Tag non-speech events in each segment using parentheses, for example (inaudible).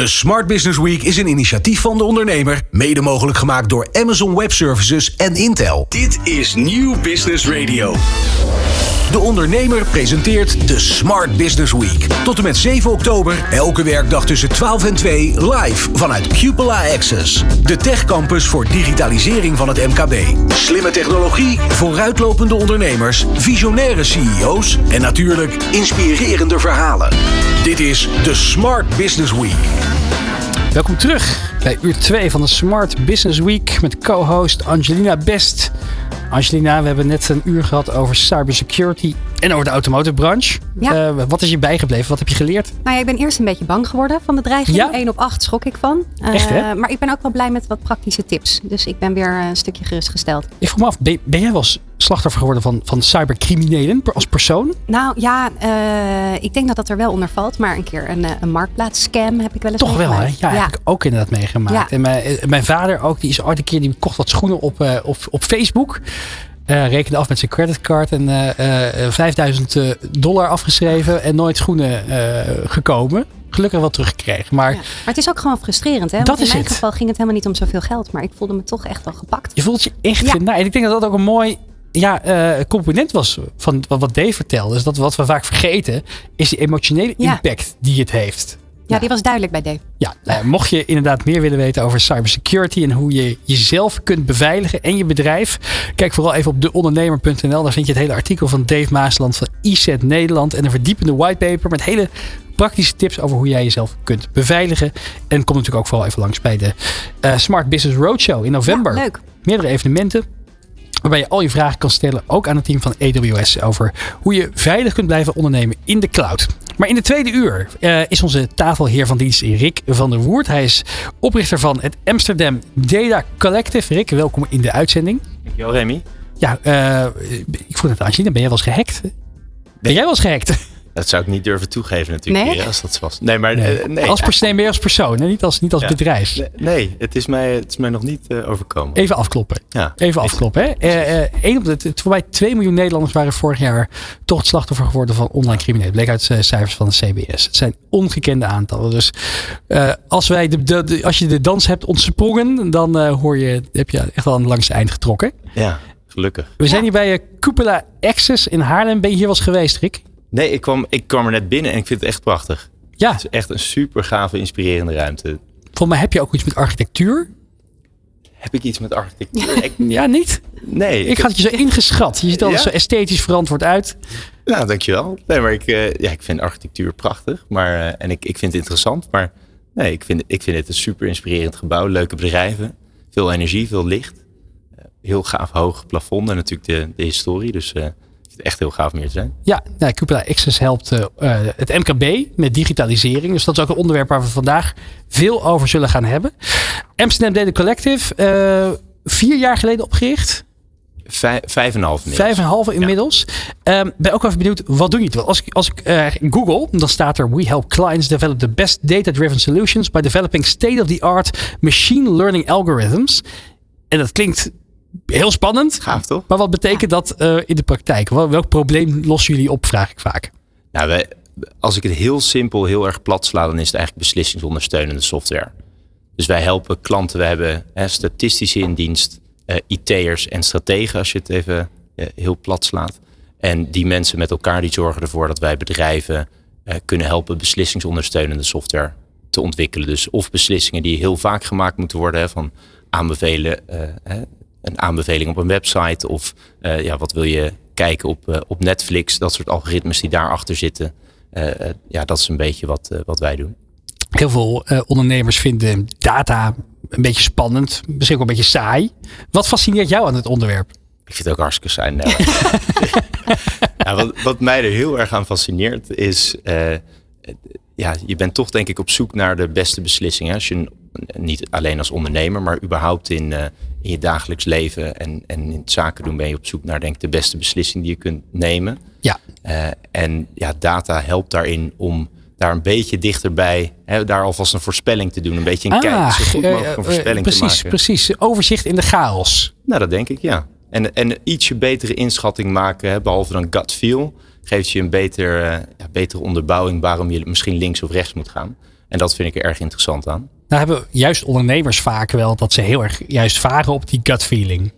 De Smart Business Week is een initiatief van de ondernemer, mede mogelijk gemaakt door Amazon Web Services en Intel. Dit is Nieuw Business Radio. De ondernemer presenteert de Smart Business Week. Tot en met 7 oktober, elke werkdag tussen 12 en 2, live vanuit Cupola Access. De techcampus voor digitalisering van het MKB. Slimme technologie, vooruitlopende ondernemers, visionaire CEO's en natuurlijk inspirerende verhalen. Dit is de Smart Business Week. Welkom terug bij uur 2 van de Smart Business Week met co-host Angelina Best. Angelina, we hebben net een uur gehad over cybersecurity en over de automotive branche. Ja. Eh, wat is je bijgebleven? Wat heb je geleerd? Nou ja, ik ben eerst een beetje bang geworden van de dreiging. Ja? 1 op 8 schrok ik van. Eh, Echt, hè? Maar ik ben ook wel blij met wat praktische tips. Dus ik ben weer een stukje gerustgesteld. Ik vroeg me af, ben, ben jij wel slachtoffer geworden van, van cybercriminelen als persoon? Nou ja, eh, ik denk dat dat er wel onder valt. Maar een keer een, eh, een marktplaatscam heb ik wel eens Toch wel, hè? Ja, heb ik ook inderdaad meegemaakt. En mijn, eh, mijn vader ook, die is ooit een keer, die kocht wat schoenen op, eh, op, op Facebook. Eh, rekende af met zijn creditcard en eh, eh, 5000 eh, dollar afgeschreven en nooit schoenen gekomen. Gelukkig wel teruggekregen. Maar Ja. Maar het is ook gewoon frustrerend. Hè? Want in mijn het. geval ging het helemaal niet om zoveel geld. Maar ik voelde me toch echt wel gepakt. je voelt je echt Ja. genaaid. En ik denk dat dat ook een mooi ja, component was van wat Dave vertelde. Dus dat wat we vaak vergeten, is die emotionele Ja. impact die het heeft. Ja, die was duidelijk bij Dave. Ja, nou ja, mocht je inderdaad meer willen weten over cybersecurity en hoe je jezelf kunt beveiligen en je bedrijf, kijk vooral even op deondernemer.nl. Daar vind je het hele artikel van Dave Maasland van IZ Nederland en een verdiepende whitepaper met hele praktische tips over hoe jij jezelf kunt beveiligen. En kom natuurlijk ook vooral even langs bij de eh, Smart Business Roadshow in november. Ja, leuk. Meerdere evenementen. Waarbij je al je vragen kan stellen, ook aan het team van AWS, over hoe je veilig kunt blijven ondernemen in de cloud. Maar in de tweede uur eh, is onze tafelheer van dienst Rick van der Woerd. Hij is oprichter van het Amsterdam Data Collective. Rick, welkom in de uitzending. Dankjewel Remy. Ja, eh, ik vroeg het aan Angela, ben jij wel eens gehackt? Ben jij wel eens gehackt? Dat zou ik niet durven toegeven natuurlijk Nee? als dat zo was. Nee, maar Nee. eh, nee. Als pers nee, meer als persoon, hè? niet als, niet als Ja. bedrijf. Nee, het is mij, het is mij nog niet eh, overkomen. Even afkloppen. Ja. Even afkloppen. Hè? Eh, eh, één op de, voor mij 2 miljoen Nederlanders waren vorig jaar toch het slachtoffer geworden van online criminelen. Bleek uit cijfers van de CBS. Het zijn ongekende aantallen. Dus eh, als, wij de, de, de- als je de dans hebt ontsprongen, dan eh, hoor je, heb je echt wel aan het langste eind getrokken. Ja, gelukkig. We zijn hier bij Cupola Access in Haarlem. Ben je hier wel eens geweest, Rick? Nee, ik kwam, ik kwam er net binnen en ik vind het echt prachtig. Ja, Het is echt een super gave, inspirerende ruimte. volgens mij heb je ook iets met architectuur. Heb ik iets met architectuur? (laughs) Ik- Ja, niet? nee. Ik had je zo ingeschat. Je ziet Ja? zo esthetisch verantwoord uit. Nou, dankjewel. Nee, maar ik, eh, ja, ik vind architectuur prachtig. Maar, eh, en ik, ik vind het interessant. Maar nee, ik vind, ik vind het een super inspirerend gebouw. Leuke bedrijven. Veel energie, veel licht. Eh, heel gaaf hoog plafond. En natuurlijk de, de historie. Dus echt heel gaaf om hier te zijn. Ja, nou, Access helpt eh, eh, het MKB met digitalisering. Dus dat is ook een onderwerp waar we vandaag veel over zullen gaan hebben. Amsterdam Data Collective, eh, vier jaar geleden opgericht. Vijf, vijf en een half inmiddels. Vijf en een halve inmiddels. Ehm, ben ook even benieuwd, wat doen jullie? Want als ik, als ik eh, google, dan staat er... We help clients develop the best data-driven solutions... by developing state-of-the-art machine learning algorithms. En dat klinkt heel spannend. Gaaf toch? Maar wat betekent dat eh, in de praktijk? Wel- Welk probleem lossen jullie op, vraag ik vaak. Nou, wij, als ik het heel simpel, heel erg plat sla, dan is het eigenlijk beslissingsondersteunende software. Dus wij helpen klanten. We hebben hè, statistici in dienst, eh, IT'ers en strategen, als je het even eh, heel plat slaat. En die mensen met elkaar die zorgen ervoor dat wij bedrijven kunnen helpen beslissingsondersteunende software te ontwikkelen. Dus of beslissingen die heel vaak gemaakt moeten worden, hè, van aanbevelen, hè, een aanbeveling op een website of eh, ja, wat wil je kijken op, eh, op Netflix, dat soort algoritmes die daarachter zitten. Eh, ja, dat is een beetje wat, wat wij doen. Heel veel ondernemers vinden data een beetje spannend, misschien ook een beetje saai. Wat fascineert jou aan het onderwerp? Ik vind het ook hartstikke saai. (laughs) (laughs) Ja, wat, wat mij er heel erg aan fascineert is... ja, je bent toch denk ik op zoek naar de beste beslissingen. Als je niet alleen als ondernemer, maar überhaupt in, in je dagelijks leven en, en in het zaken doen ben je op zoek naar denk ik de beste beslissing die je kunt nemen. Ja, Eh, en ja, data helpt daarin om daar een beetje dichterbij, hè, daar alvast een voorspelling te doen. Een beetje een kijk, zo goed eh, mogelijk een eh, voorspelling precies, te maken. precies. Overzicht in de chaos. Nou, dat denk ik, ja. En, en een ietsje betere inschatting maken, hè, behalve dan gut feel, geeft je een beter, eh, ja, betere onderbouwing waarom je misschien links of rechts moet gaan. En dat vind ik er erg interessant aan. Nou hebben juist ondernemers vaak wel dat ze heel erg juist varen op die gut feeling.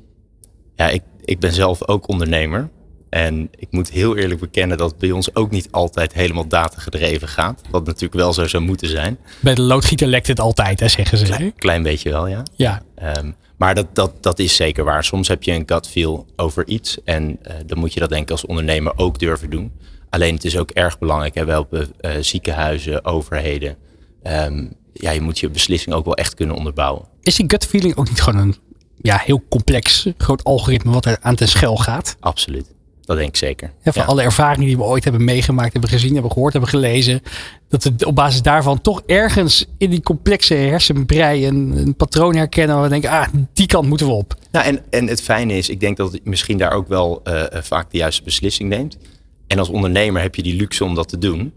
Ja, ik, ik ben zelf ook ondernemer. En ik moet heel eerlijk bekennen dat het bij ons ook niet altijd helemaal data gedreven gaat. Wat natuurlijk wel zo zou moeten zijn. Bij de loodgieter lekt het altijd, hè, zeggen ze. Klein, klein beetje wel, ja. Ja. Um, maar dat, dat, dat is zeker waar. Soms heb je een gut feel over iets. En uh, dan moet je dat denk ik als ondernemer ook durven doen. Alleen het is ook erg belangrijk. Hè? We helpen uh, ziekenhuizen, overheden. Um, ja, je moet je beslissing ook wel echt kunnen onderbouwen. Is die gut feeling ook niet gewoon een ja, heel complex groot algoritme wat er aan ten schel gaat? Absoluut. Dat denk ik zeker. Ja, van alle ervaringen die we ooit hebben meegemaakt, hebben gezien, hebben gehoord, hebben gelezen. Dat we op basis daarvan toch ergens in die complexe hersenbrei een, een patroon herkennen waar we denken, ah, die kant moeten we op. Nou, en, en het fijne is, ik denk dat het misschien daar ook wel uh, vaak de juiste beslissing neemt. En als ondernemer heb je die luxe om dat te doen.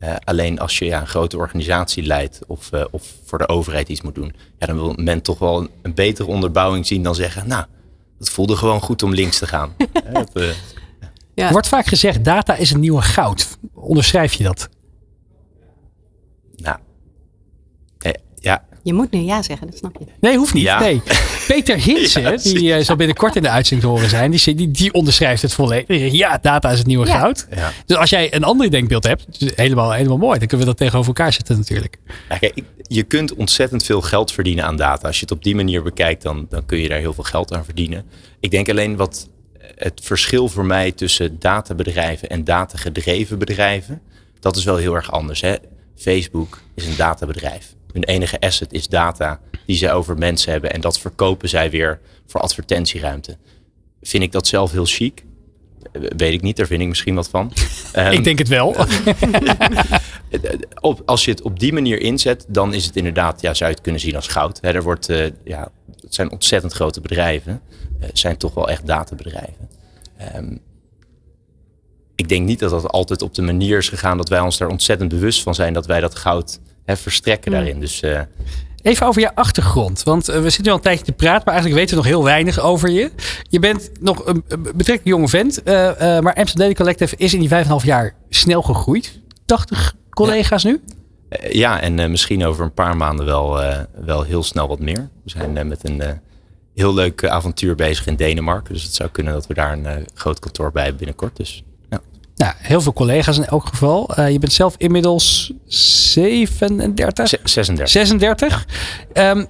Uh, alleen als je ja, een grote organisatie leidt of, uh, of voor de overheid iets moet doen, ja, dan wil men toch wel een, een betere onderbouwing zien dan zeggen, nou, het voelde gewoon goed om links te gaan. (laughs) het, uh, ja. Er wordt vaak gezegd, data is een nieuwe goud. Onderschrijf je dat? Nou, eh, ja. Je moet nu ja zeggen, dat snap je. Nee, hoeft niet. Ja. Nee. Peter Hinsen, (laughs) ja, die uh, zal binnenkort in de uitzending te horen zijn, die, die, die onderschrijft het volledig. Ja, data is het nieuwe goud. Dus als jij een ander denkbeeld hebt, helemaal, helemaal mooi. Dan kunnen we dat tegenover elkaar zetten natuurlijk. je kunt ontzettend veel geld verdienen aan data. Als je het op die manier bekijkt, dan, dan kun je daar heel veel geld aan verdienen. Ik denk alleen wat het verschil voor mij tussen databedrijven en datagedreven bedrijven, dat is wel heel erg anders. Hè? Facebook is een databedrijf. Hun enige asset is data die ze over mensen hebben en dat verkopen zij weer voor advertentieruimte. Vind ik dat zelf heel chic? Weet ik niet, daar vind ik misschien wat van. (laughs) ik denk het wel. (laughs) als je het op die manier inzet, dan is het inderdaad, ja, zou je het kunnen zien als goud. er wordt, uh, ja, het zijn ontzettend grote bedrijven. Uh, zijn toch wel echt databedrijven. Um, ik denk niet dat dat altijd op de manier is gegaan dat wij ons daar ontzettend bewust van zijn dat wij dat goud hè, verstrekken mm. daarin. Dus, uh, Even over je achtergrond. Want uh, we zitten nu al een tijdje te praten, maar eigenlijk weten we nog heel weinig over je. Je bent nog een betrekkelijk jonge vent. Uh, maar Amsterdam Collective is in die 5,5 jaar snel gegroeid. 80 collega's ja. nu? ja, en misschien over een paar maanden wel, wel heel snel wat meer. We zijn met een heel leuk avontuur bezig in Denemarken. Dus het zou kunnen dat we daar een groot kantoor bij hebben binnenkort. Dus nou, heel veel collega's in elk geval. Uh, je bent zelf inmiddels 37? 36. 36. Um,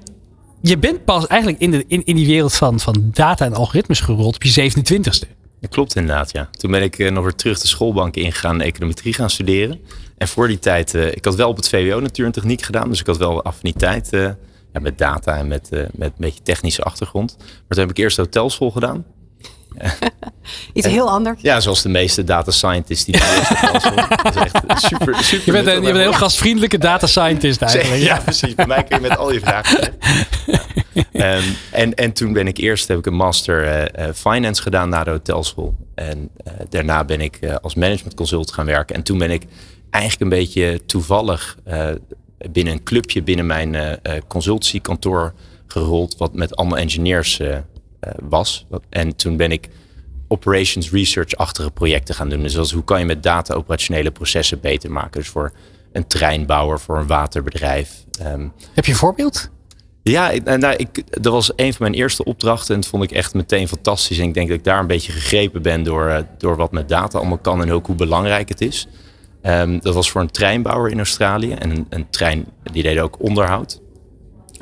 je bent pas eigenlijk in, de, in, in die wereld van, van data en algoritmes gerold op je 27ste. Dat klopt inderdaad, ja. Toen ben ik uh, nog weer terug de schoolbank ingegaan en econometrie gaan studeren. En voor die tijd, uh, ik had wel op het VWO natuur en techniek gedaan. Dus ik had wel affiniteit ja, met data en met, met een beetje technische achtergrond. Maar toen heb ik eerst hotelschool gedaan. (laughs) Iets heel anders. Ja, zoals de meeste data scientists die. (laughs) dat is echt super, super. Je bent een, je bent een heel gastvriendelijke data scientist eigenlijk. Ja, precies. Bij mij kun je met al je vragen. Ja. (laughs) Um, en, en toen ben ik eerst heb ik een master uh, finance gedaan na de hotelschool. En uh, daarna ben ik uh, als management consult gaan werken. En toen ben ik eigenlijk een beetje toevallig binnen een clubje binnen mijn consultiekantoor gerold. Wat met allemaal engineers uh, was. En toen ben ik operations research-achtige projecten gaan doen. Dus als hoe kan je met data operationele processen beter maken? Dus voor een treinbouwer, voor een waterbedrijf. Um, Heb je een voorbeeld? Ja, ik, nou, ik, dat was een van mijn eerste opdrachten en dat vond ik echt meteen fantastisch. En ik denk dat ik daar een beetje gegrepen ben door, door wat met data allemaal kan en ook hoe belangrijk het is. Um, dat was voor een treinbouwer in Australië en een, een trein die deed ook onderhoud.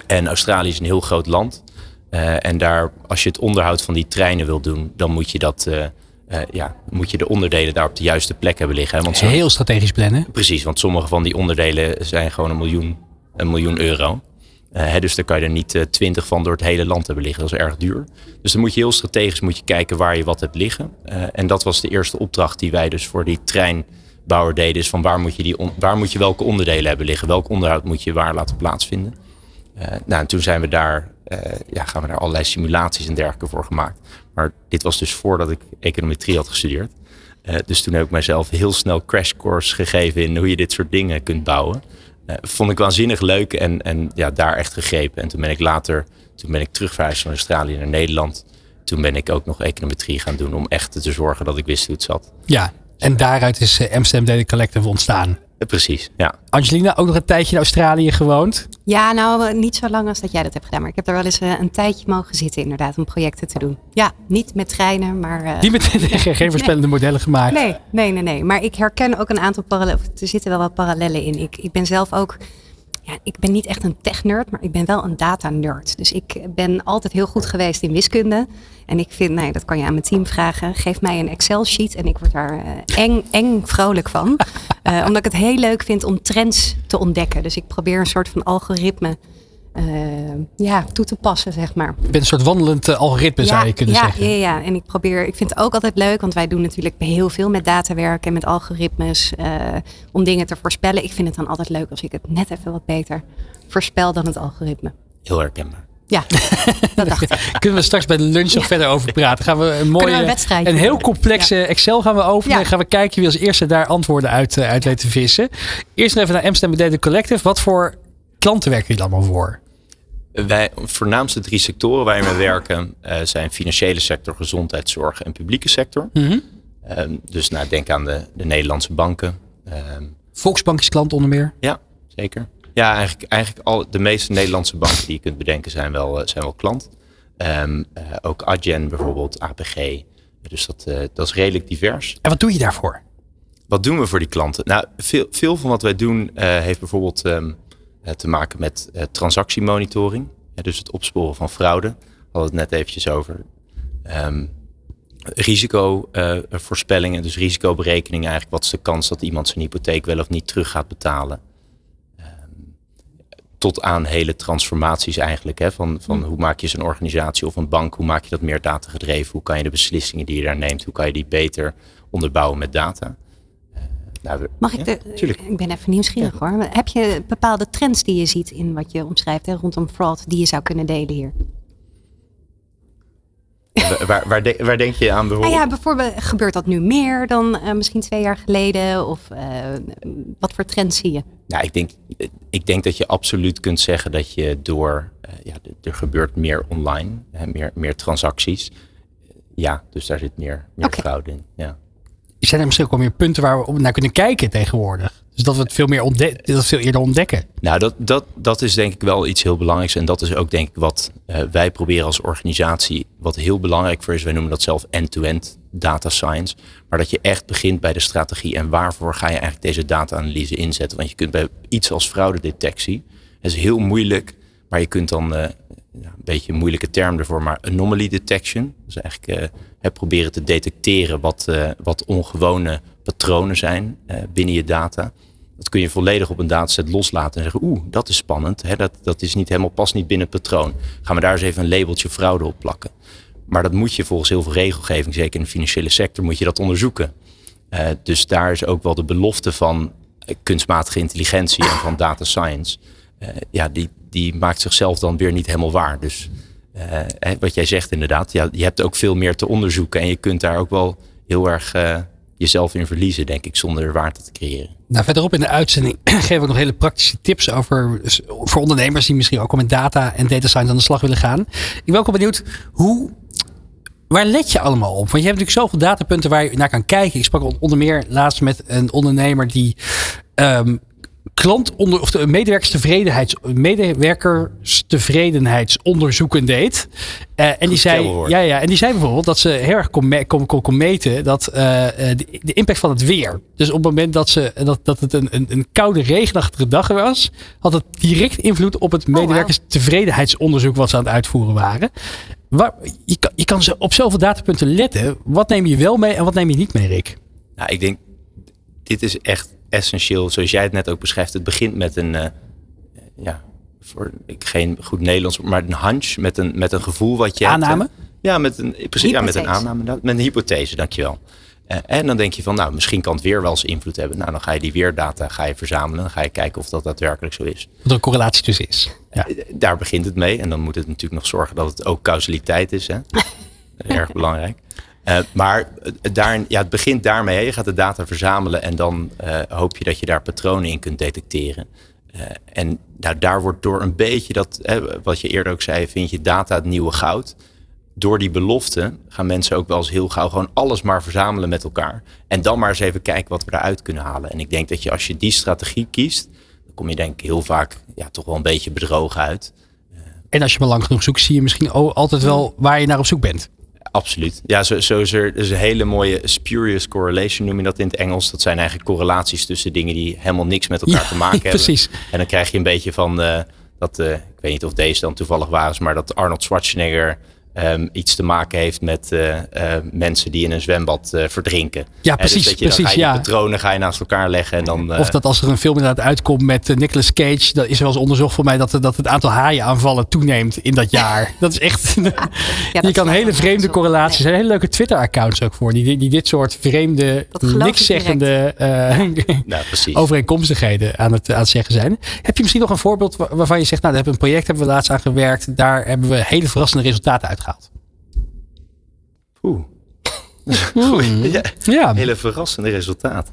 En Australië is een heel groot land. Uh, en daar, als je het onderhoud van die treinen wil doen, dan moet je dat. Uh, uh, ja, moet je de onderdelen daar op de juiste plek hebben liggen. Hè? Want zo, Heel strategisch plannen. Precies, want sommige van die onderdelen zijn gewoon een miljoen, een miljoen euro. Hè, dus daar kan je er niet twintig van door het hele land hebben liggen. Dat is erg duur. Dus dan moet je heel strategisch moet je kijken waar je wat hebt liggen. en dat was de eerste opdracht die wij dus voor die treinbouwer deden. Dus van waar moet je, die waar moet je welke onderdelen hebben liggen? Welk onderhoud moet je waar laten plaatsvinden? nou, en toen zijn we daar uh, ja, gaan we daar allerlei simulaties en dergelijke voor gemaakt. Maar dit was dus voordat ik econometrie had gestudeerd. Uh, dus toen heb ik mijzelf heel snel crash course gegeven in hoe je dit soort dingen kunt bouwen. Uh, vond ik waanzinnig leuk en, en ja, daar echt gegrepen. En toen ben ik later, toen ben ik terugverhuisd van Australië naar Nederland. Toen ben ik ook nog econometrie gaan doen om echt te zorgen dat ik wist hoe het zat. Ja, en daaruit is Amsterdam Data Collective ontstaan. precies, ja. Angelina, ook nog een tijdje in Australië gewoond. Ja, nou niet zo lang als dat jij dat hebt gedaan. Maar ik heb er wel eens een tijdje mogen zitten inderdaad om projecten te doen. Ja, niet met treinen, maar... Uh, niet met (laughs) geen (laughs) voorspellende modellen gemaakt. Nee, nee, nee, nee. Maar ik herken ook een aantal parallellen. Er zitten wel wat parallellen in. Ik, ik ben zelf ook ja, ik ben niet echt een tech-nerd, maar ik ben wel een data-nerd. Dus ik ben altijd heel goed geweest in wiskunde. En ik vind, nee, dat kan je aan mijn team vragen. Geef mij een Excel-sheet en ik word daar uh, eng, eng vrolijk van. Uh, (laughs) omdat ik het heel leuk vind om trends te ontdekken. Dus ik probeer een soort van algoritme ja, toe te passen, zeg maar. Je bent een soort wandelend uh, algoritme, ja, zou je kunnen ja, zeggen. Ja, ja, en ik probeer, ik vind het ook altijd leuk, want wij doen natuurlijk heel veel met data werken en met algoritmes uh, om dingen te voorspellen. Ik vind het dan altijd leuk als ik het net even wat beter voorspel dan het algoritme. Heel herkenbaar. Ja, (laughs) dat dacht ik. Kunnen we straks bij de lunch nog verder over praten? Gaan we een mooie, een, een heel complexe Excel gaan we openen. En gaan we kijken wie als eerste daar antwoorden uit, uit weet te vissen. Eerst even naar Amsterdam Data Collective. Wat voor klanten werken jullie allemaal voor? Wij, voornaamste drie sectoren waar we werken uh, zijn financiële sector, gezondheidszorg en publieke sector. Mm -hmm. um, dus nou, denk aan de, de Nederlandse banken. Um, Volksbank is klant onder meer? Ja, zeker. Ja, eigenlijk, eigenlijk al de meeste Nederlandse banken die je kunt bedenken zijn wel, uh, zijn wel klant. Um, uh, ook Adyen bijvoorbeeld, APG. Dus dat, dat is redelijk divers. En wat doe je daarvoor? Wat doen we voor die klanten? Nou, veel, veel van wat wij doen heeft bijvoorbeeld te maken met uh, transactiemonitoring. Dus het opsporen van fraude. We hadden het net eventjes over. Um, risicovoorspellingen, uh, dus risicoberekening eigenlijk. Wat is de kans dat iemand zijn hypotheek wel of niet terug gaat betalen? Um, tot aan hele transformaties eigenlijk. Hè, van van hoe maak je zo'n organisatie of een bank, hoe maak je dat meer data gedreven? Hoe kan je de beslissingen die je daar neemt, hoe kan je die beter onderbouwen met data? Nou, Mag ik de, ik ben even nieuwsgierig ja. hoor. Heb je bepaalde trends die je ziet in wat je omschrijft hè, rondom fraud die je zou kunnen delen hier? waar, waar, de, waar, denk je aan bijvoorbeeld? Nou ja, bijvoorbeeld gebeurt dat nu meer dan uh, misschien twee jaar geleden? Of uh, wat voor trends zie je? Nou, ik denk, ik denk dat je absoluut kunt zeggen dat je door, uh, ja, er gebeurt meer online, hè, meer, meer transacties. Ja, dus daar zit meer, meer okay. fraude in. Ja zijn er misschien ook wel meer punten waar we naar kunnen kijken tegenwoordig? Dus dat we het veel, meer dat veel eerder ontdekken. Nou, dat, dat, dat is denk ik wel iets heel belangrijks. En dat is ook denk ik wat uh, wij proberen als organisatie. Wat heel belangrijk voor is. Wij noemen dat zelf end-to-end -end data science. Maar dat je echt begint bij de strategie. En waarvoor ga je eigenlijk deze data-analyse inzetten? Want je kunt bij iets als fraudedetectie. Dat is heel moeilijk. Maar je kunt dan... Uh, een beetje een moeilijke term ervoor, maar anomaly detection. Dus eigenlijk uh, proberen te detecteren wat, uh, wat ongewone patronen zijn uh, binnen je data. Dat kun je volledig op een dataset loslaten en zeggen, oeh, dat is spannend. Hè, dat, dat is niet helemaal, past niet binnen het patroon. Gaan we daar eens even een labeltje fraude op plakken. Maar dat moet je volgens heel veel regelgeving, zeker in de financiële sector, moet je dat onderzoeken. dus daar is ook wel de belofte van kunstmatige intelligentie en van data science. Ja, die, die maakt zichzelf dan weer niet helemaal waar. Dus uh, wat jij zegt inderdaad, ja, je hebt ook veel meer te onderzoeken. En je kunt daar ook wel heel erg uh, jezelf in verliezen, denk ik, zonder waarde te creëren. Nou, verderop in de uitzending (clears throat) geven we nog hele praktische tips over voor ondernemers die misschien ook al met data en data science aan de slag willen gaan. Ik ben ook wel benieuwd hoe. Waar let je allemaal op? Want je hebt natuurlijk zoveel datapunten waar je naar kan kijken. Ik sprak onder meer laatst met een ondernemer die um, klant onder, of de medewerkerstevredenheids, medewerkerstevredenheidsonderzoeken deed. Uh, en, die zei, ja, ja, en die zei bijvoorbeeld dat ze heel erg kon, kon, kon, kon meten dat uh, de, de, impact van het weer. Dus op het moment dat, ze, dat, dat het een, een, een koude, regenachtige dag was, had het direct invloed op het medewerkerstevredenheidsonderzoek wat ze aan het uitvoeren waren. Waar, je, kan, je kan ze op zoveel datapunten letten. Wat neem je wel mee en wat neem je niet mee, Rick? Nou, ik denk, dit is echt essentieel, zoals jij het net ook beschrijft. Het begint met een, uh, ja, voor ik geen goed Nederlands, maar een hunch, met een, met een gevoel wat je aanname? Hebt, ja, met een, precies, ja, met een aanname, met een hypothese, dankjewel. Uh, en dan denk je van, nou, misschien kan het weer wel eens invloed hebben. Nou, dan ga je die weerdata ga je verzamelen. Dan ga je kijken of dat daadwerkelijk zo is. Wat er een correlatie tussen is. Ja. Uh, daar begint het mee. En dan moet het natuurlijk nog zorgen dat het ook causaliteit is. Hè? (laughs) Erg belangrijk. Uh, maar daar, ja, het begint daarmee. Hè. Je gaat de data verzamelen en dan uh, hoop je dat je daar patronen in kunt detecteren. En nou, daar wordt door een beetje dat, wat je eerder ook zei, vind je data het nieuwe goud. door die belofte gaan mensen ook wel eens heel gauw gewoon alles maar verzamelen met elkaar. En dan maar eens even kijken wat we eruit kunnen halen. En ik denk dat je als je die strategie kiest, dan kom je denk ik heel vaak ja, toch wel een beetje bedrogen uit. En als je maar lang genoeg zoekt, zie je misschien altijd wel waar je naar op zoek bent. Absoluut. Ja, zo, zo is er is een hele mooie spurious correlation, noem je dat in het Engels. Dat zijn eigenlijk correlaties tussen dingen die helemaal niks met elkaar Ja, te maken (laughs) hebben. precies. En dan krijg je een beetje van eh, dat, eh, ik weet niet of deze dan toevallig waar is, maar dat Arnold Schwarzenegger ehm, iets te maken heeft met eh, eh, mensen die in een zwembad eh, verdrinken. Ja, dus precies, dat je, dan precies, ga je ja. patronen ga je naast elkaar leggen en dan... Of dat als er een film inderdaad uitkomt met Nicolas Cage, dat is wel eens onderzocht voor mij dat, dat het aantal haaienaanvallen toeneemt in dat jaar. (laughs) Dat is echt. Ja, (laughs) je kan hele vreemde correlaties. Er zijn hele leuke Twitter-accounts ook voor, die, die dit soort vreemde, Dat geloof ik niks zeggende eh, (laughs) nou, overeenkomstigheden aan het, aan het zeggen zijn. Heb je misschien nog een voorbeeld wa- waarvan je zegt, nou, daar hebben we een project, hebben we laatst aan gewerkt, daar hebben we hele verrassende resultaten Oeh. (laughs) Goeie. (laughs) Ja, Ja, hele verrassende resultaten.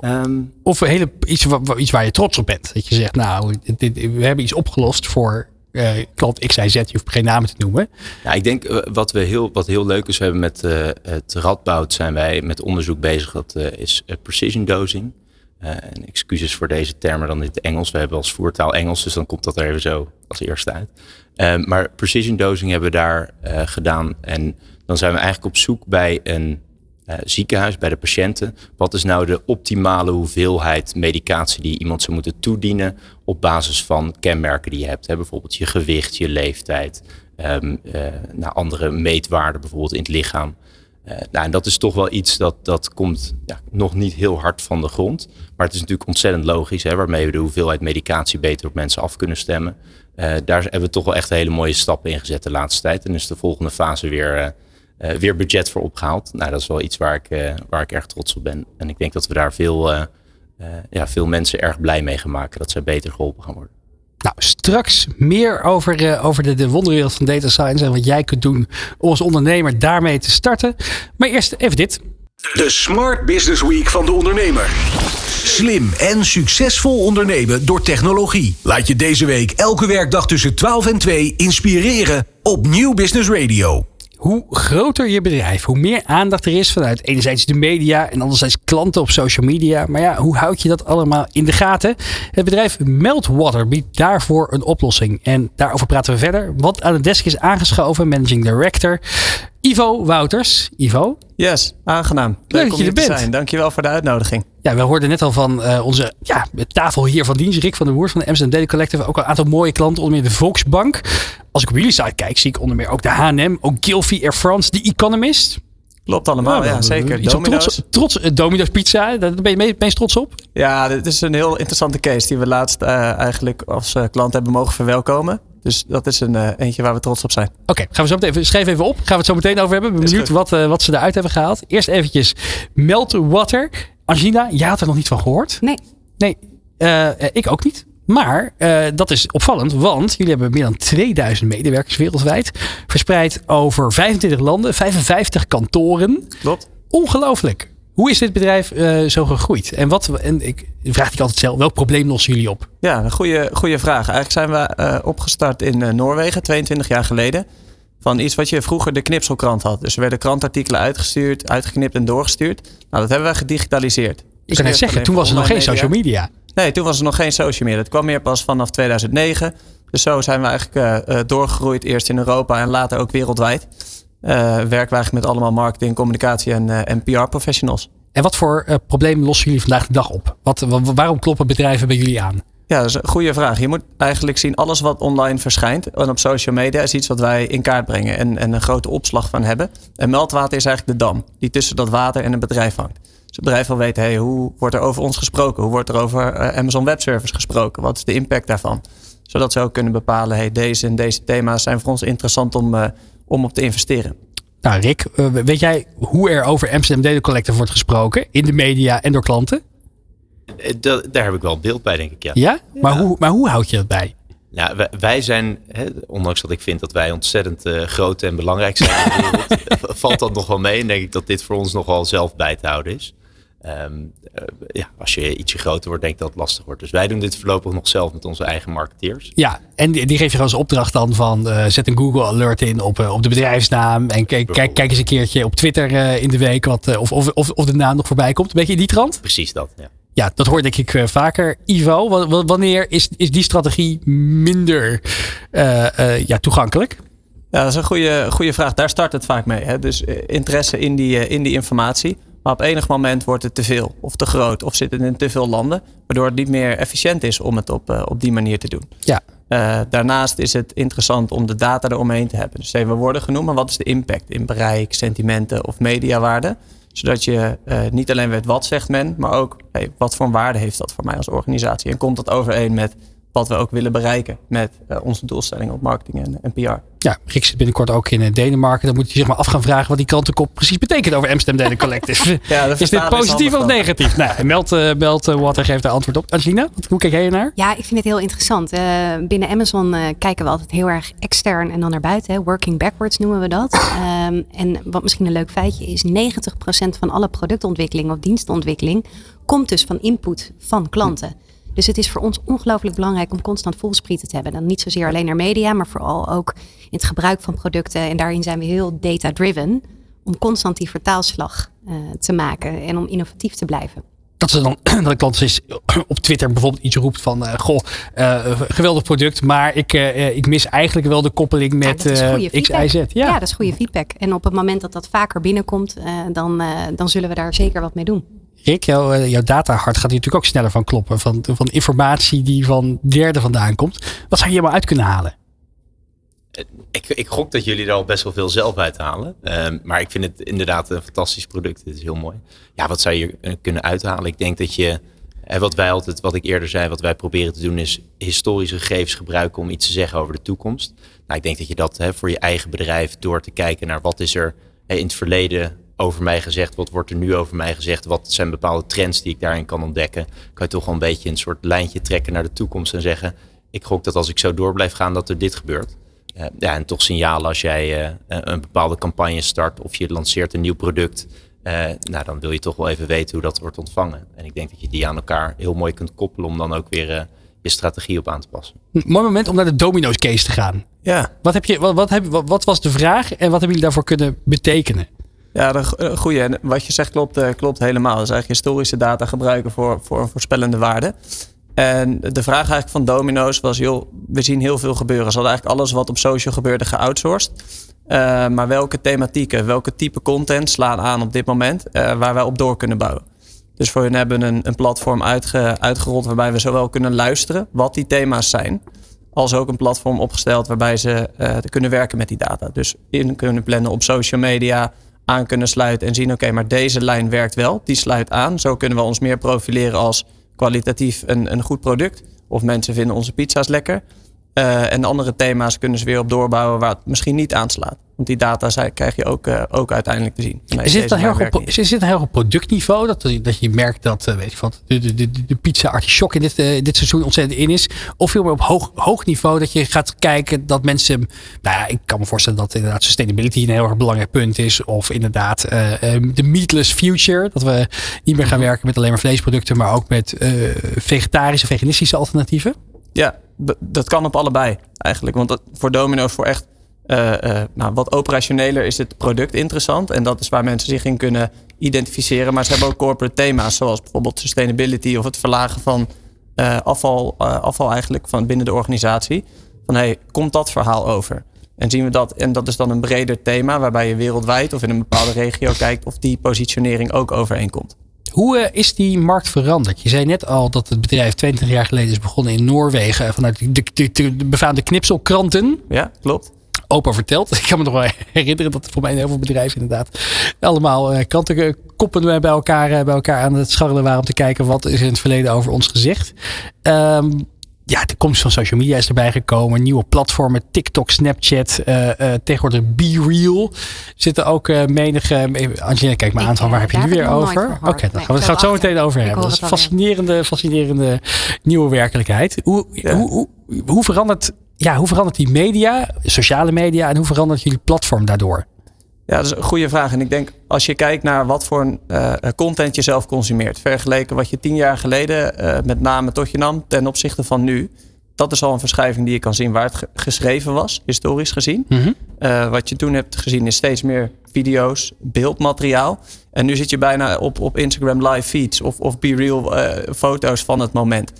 Ehm, of een hele, iets, wa- wa- iets waar je trots op bent. Dat je zegt, nou, dit, dit- we hebben iets opgelost voor eh, klant X, Y, Z. Je hoeft geen namen te noemen. Ja, ik denk eh, wat, we heel, wat heel leuk is, we hebben met eh, het Radboud zijn wij met onderzoek bezig. Dat is precision dosing. Eh, en excuses voor deze termen dan in het Engels. We hebben als voertaal Engels, dus dan komt dat er even zo als eerste uit. Eh, maar precision dosing hebben we daar eh, gedaan. En dan zijn we eigenlijk op zoek bij een eh, ziekenhuis, bij de patiënten. Wat is nou de optimale hoeveelheid medicatie die iemand zou moeten toedienen op basis van kenmerken die je hebt? Hè? Bijvoorbeeld je gewicht, je leeftijd, ehm eh, nou, andere meetwaarden bijvoorbeeld in het lichaam. Eh, nou, en dat is toch wel iets dat, dat komt ja, nog niet heel hard van de grond. Maar het is natuurlijk ontzettend logisch, hè, waarmee we de hoeveelheid medicatie beter op mensen af kunnen stemmen. Eh, daar hebben we toch wel echt hele mooie stappen in gezet de laatste tijd. En is de volgende fase weer, eh, weer budget voor opgehaald. Nou, dat is wel iets waar ik, waar ik erg trots op ben. En ik denk dat we daar veel, ja, veel mensen erg blij mee gaan maken. Dat zij beter geholpen gaan worden. Nou, straks meer over, eh, over de, de wonderwereld van data science en wat jij kunt doen om als ondernemer daarmee te starten. Maar eerst even dit. De Smart Business Week van de ondernemer. Slim en succesvol ondernemen door technologie. Laat je deze week elke werkdag tussen 12 en 2 inspireren op Nieuw Business Radio. Hoe groter je bedrijf, hoe meer aandacht er is vanuit enerzijds de media en anderzijds klanten op social media. Maar ja, hoe houd je dat allemaal in de gaten? Het bedrijf Meltwater biedt daarvoor een oplossing. En daarover praten we verder. Want aan de desk is aangeschoven managing director Ivo Wouters. Ivo, Yes, aangenaam. dat Leuk je om er bent. zijn. Dankjewel voor de uitnodiging. Ja, we hoorden net al van eh, onze ja, tafel hier van dienst, Rick van der Woers van de Amsterdam Data Collective. Ook al een aantal mooie klanten, onder meer de Volksbank. Als ik op jullie site kijk, zie ik onder meer ook de H&M, ook Gilfie, Air France, The Economist. Klopt allemaal, ja, zeker. Iets op Domino's. trots, trots, eh, Domino's Pizza, daar ben je me- meest trots op? Ja, dit is een heel interessante case die we laatst eh, eigenlijk als eh, klant hebben mogen verwelkomen. Dus dat is een eh, eentje waar we trots op zijn. Oké, gaan we zo meteen even, schrijf even op. Gaan we het zo meteen over hebben. Ben benieuwd wat, eh, wat ze eruit hebben gehaald. Eerst eventjes Meltwater. Angina, jij had er nog niet van gehoord. Nee, Nee, eh, eh, ik ook niet. Maar eh, dat is opvallend, want jullie hebben meer dan 2000 medewerkers wereldwijd. Verspreid over 25 landen, 55 kantoren. Klopt. Ongelooflijk. Hoe is dit bedrijf eh, zo gegroeid? En wat, en ik vraag ik altijd zelf, welk probleem lossen jullie op? Ja, een goede, goede vraag. Eigenlijk zijn we eh, opgestart in eh, Noorwegen 22 jaar geleden. Van iets wat je vroeger de knipselkrant had. Dus er werden krantartikelen uitgestuurd, uitgeknipt en doorgestuurd. Nou, dat hebben wij gedigitaliseerd. Ik Dus kan net zeggen, toen was er nog geen social media. Nee, toen was er nog geen social media. Het kwam meer pas vanaf 2009. Dus zo zijn we eigenlijk eh, doorgegroeid. Eerst in Europa en later ook wereldwijd. Eh, werken we eigenlijk met allemaal marketing, communicatie en, eh, en PR-professionals. En wat voor probleem lossen jullie vandaag de dag op? Wat, wa- waarom kloppen bedrijven bij jullie aan? Ja, dat is een goede vraag. Je moet eigenlijk zien, alles wat online verschijnt en op social media is iets wat wij in kaart brengen en, en een grote opslag van hebben. En meldwater is eigenlijk de dam die tussen dat water en een bedrijf hangt. Dus het bedrijf wil weten, hey, hoe wordt er over ons gesproken? Hoe wordt er over eh, Amazon Web Service gesproken? Wat is de impact daarvan? Zodat ze ook kunnen bepalen, hey, deze en deze thema's zijn voor ons interessant om, eh, om op te investeren. Nou, Rick, eh, weet jij hoe er over Amsterdam Data Collective wordt gesproken in de media en door klanten? Eh, dat- daar heb ik wel beeld bij, denk ik. Ja. Ja? Maar, Hoe, maar hoe houd je dat bij? Ja, wij, wij zijn, hè, ondanks dat ik vind dat wij ontzettend eh, groot en belangrijk zijn in de wereld, (laughs) eh, valt dat nog wel mee. En denk ik dat dit voor ons nog wel zelf bij te houden is. Ehm, eh, ja, als je ietsje groter wordt, denk ik dat het lastig wordt. Dus wij doen dit voorlopig nog zelf met onze eigen marketeers. Ja, en die, die geef je gewoon als opdracht dan van zet een Google alert in op, op de bedrijfsnaam. En kijk, kijk, kijk eens een keertje op Twitter in de week wat, of, of, of, of de naam nog voorbij komt. Een beetje in die trant. Precies dat, ja. Ja, dat hoor denk ik eh, vaker. Ivo, wa- wa- wanneer is, is die strategie minder eh, eh, ja, toegankelijk? Ja, dat is een goede, goede vraag. Daar start het vaak mee. Hè? Dus interesse in die, in die informatie. Maar op enig moment wordt het te veel of te groot of zit het in te veel landen. Waardoor het niet meer efficiënt is om het op, op die manier te doen. Ja. Daarnaast is het interessant om de data eromheen te hebben. Dus even worden genoemd, maar wat is de impact in bereik, sentimenten of mediawaarde? Zodat je eh, niet alleen weet wat zegt men, maar ook wat voor waarde heeft dat voor mij als organisatie. En komt dat overeen met wat we ook willen bereiken met eh, onze doelstellingen op marketing en, en PR. Ja, Rick zit binnenkort ook in eh, Denemarken. Dan moet je zich maar af gaan vragen wat die krantenkop precies betekent over Amsterdam Data Collective. (laughs) Ja, is dit is positief of negatief? Nou, meld, eh, meld Water geeft daar antwoord op. Angelina, wat- hoe kijk jij ernaar? Ja, ik vind het heel interessant. Eh, binnen Amazon eh, kijken we altijd heel erg extern en dan naar buiten. Hè. Working backwards noemen we dat. (laughs) Ehm, en wat misschien een leuk feitje is, 90% van alle productontwikkeling of dienstontwikkeling komt dus van input van klanten. Dus het is voor ons ongelooflijk belangrijk om constant voelsprieten te hebben. Dan niet zozeer alleen naar media, maar vooral ook in het gebruik van producten. En daarin zijn we heel data-driven. Om constant die vertaalslag eh, te maken en om innovatief te blijven. Dat ze dan (clears throat) dat de klant is (clears throat) op Twitter bijvoorbeeld iets roept van eh, goh, eh, geweldig product, maar ik, ik mis eigenlijk wel de koppeling Ja, met eh, X, feedback. Y, Z. Ja. Ja. dat is goede feedback. En op het moment dat dat vaker binnenkomt, dan, dan zullen we daar zeker wat mee doen. Rick, jouw, eh, jouw datahart gaat hier natuurlijk ook sneller van kloppen. Van, van informatie die van derden vandaan komt. Wat zou je helemaal uit kunnen halen? Ik, ik gok dat jullie er al best wel veel zelf uithalen. Ehm, maar ik vind het inderdaad een fantastisch product. Het is heel mooi. Ja, wat zou je eh, kunnen uithalen? Ik denk dat je, eh, wat wij altijd, wat ik eerder zei, wat wij proberen te doen, is historische gegevens gebruiken om iets te zeggen over de toekomst. Nou, ik denk dat je dat hè, voor je eigen bedrijf, door te kijken naar wat is er in het verleden over mij gezegd, wat wordt er nu over mij gezegd, wat zijn bepaalde trends die ik daarin kan ontdekken, kan je toch wel een beetje een soort lijntje trekken naar de toekomst en zeggen, ik gok dat als ik zo door blijf gaan, dat er dit gebeurt. Eh, ja, en toch signalen als jij eh, een bepaalde campagne start of je lanceert een nieuw product. eh, nou, dan wil je toch wel even weten hoe dat wordt ontvangen. En ik denk dat je die aan elkaar heel mooi kunt koppelen om dan ook weer je strategie op aan te passen. Mooi moment om naar de domino's case te gaan. Ja, Wat, heb je, wat, wat, heb, wat, wat was de vraag en wat hebben jullie daarvoor kunnen betekenen? Ja, de eh, goeie. En wat je zegt klopt, eh, klopt helemaal. Is eigenlijk historische data gebruiken voor, voor een voorspellende waarde. En de vraag eigenlijk van Domino's was, joh, we zien heel veel gebeuren. Ze hadden eigenlijk alles wat op social gebeurde geoutsourced. Eh, maar welke thematieken, welke type content slaan aan op dit moment waar wij op door kunnen bouwen? Dus voor hun hebben we een, een platform uitge, uitgerold waarbij we zowel kunnen luisteren wat die thema's zijn, als ook een platform opgesteld waarbij ze kunnen werken met die data. Dus in kunnen plannen op social media, aan kunnen sluiten en zien: oké, maar deze lijn werkt wel, die sluit aan. Zo kunnen we ons meer profileren als kwalitatief een, een goed product. Of mensen vinden onze pizza's lekker. Eh, en andere thema's kunnen ze weer op doorbouwen waar het misschien niet aanslaat. Want die data krijg je ook, eh, ook uiteindelijk te zien. Is dit, dan heel op, werkt is dit dan heel op productniveau? Dat, dat je merkt dat eh, weet je, wat, de, de, de, de pizza artichok in dit, dit seizoen ontzettend in is. Of veel meer op hoog, hoog niveau dat je gaat kijken dat mensen... Nou ja, ik kan me voorstellen dat inderdaad sustainability een heel erg belangrijk punt is. Of inderdaad eh, eh, de meatless future. Dat we niet meer gaan werken met alleen maar vleesproducten. Maar ook met vegetarische, veganistische alternatieven. Ja, dat kan op allebei eigenlijk. Want dat, voor Domino's voor echt eh, eh, nou, wat operationeler is het product interessant. En dat is waar mensen zich in kunnen identificeren. Maar ze hebben ook corporate thema's zoals bijvoorbeeld sustainability of het verlagen van eh, afval, afval eigenlijk van binnen de organisatie. Van hey, komt dat verhaal over? En zien we dat, en dat is dan een breder thema waarbij je wereldwijd of in een bepaalde regio kijkt of die positionering ook overeenkomt. Hoe eh, is die markt veranderd? Je zei net al dat het bedrijf 20 jaar geleden is begonnen in Noorwegen. Vanuit de, de, de, de befaamde knipselkranten. Ja, klopt. opa verteld. (laughs) Ik kan me nog wel herinneren dat voor mij heel veel bedrijven inderdaad allemaal eh, krantenkoppen bij elkaar, eh, bij elkaar aan het scharrelen waren om te kijken wat is in het verleden over ons gezegd. Ehm, ja, de komst van social media is erbij gekomen. Nieuwe platformen, TikTok, Snapchat, eh, eh, tegenwoordig BeReal. Zitten ook eh menige... Angelina, kijk me Ik, aan van waar heb je nu weer over? Oké, dan gaan we het zo meteen over hebben. Dat is fascinerende, fascinerende nieuwe werkelijkheid. Hoe, Ja. hoe, hoe, hoe, verandert, ja, hoe verandert die media, sociale media, en hoe verandert jullie platform daardoor? Ja, dat is een goede vraag. En ik denk als je kijkt naar wat voor uh, content je zelf consumeert, vergeleken wat je tien jaar geleden uh, met name tot je nam ten opzichte van nu, dat is al een verschuiving die je kan zien waar het geschreven was, historisch gezien. Mhm. Uh, wat je toen hebt gezien is steeds meer video's, beeldmateriaal. En nu zit je bijna op, op Instagram live feeds of, of be real uh, foto's van het moment.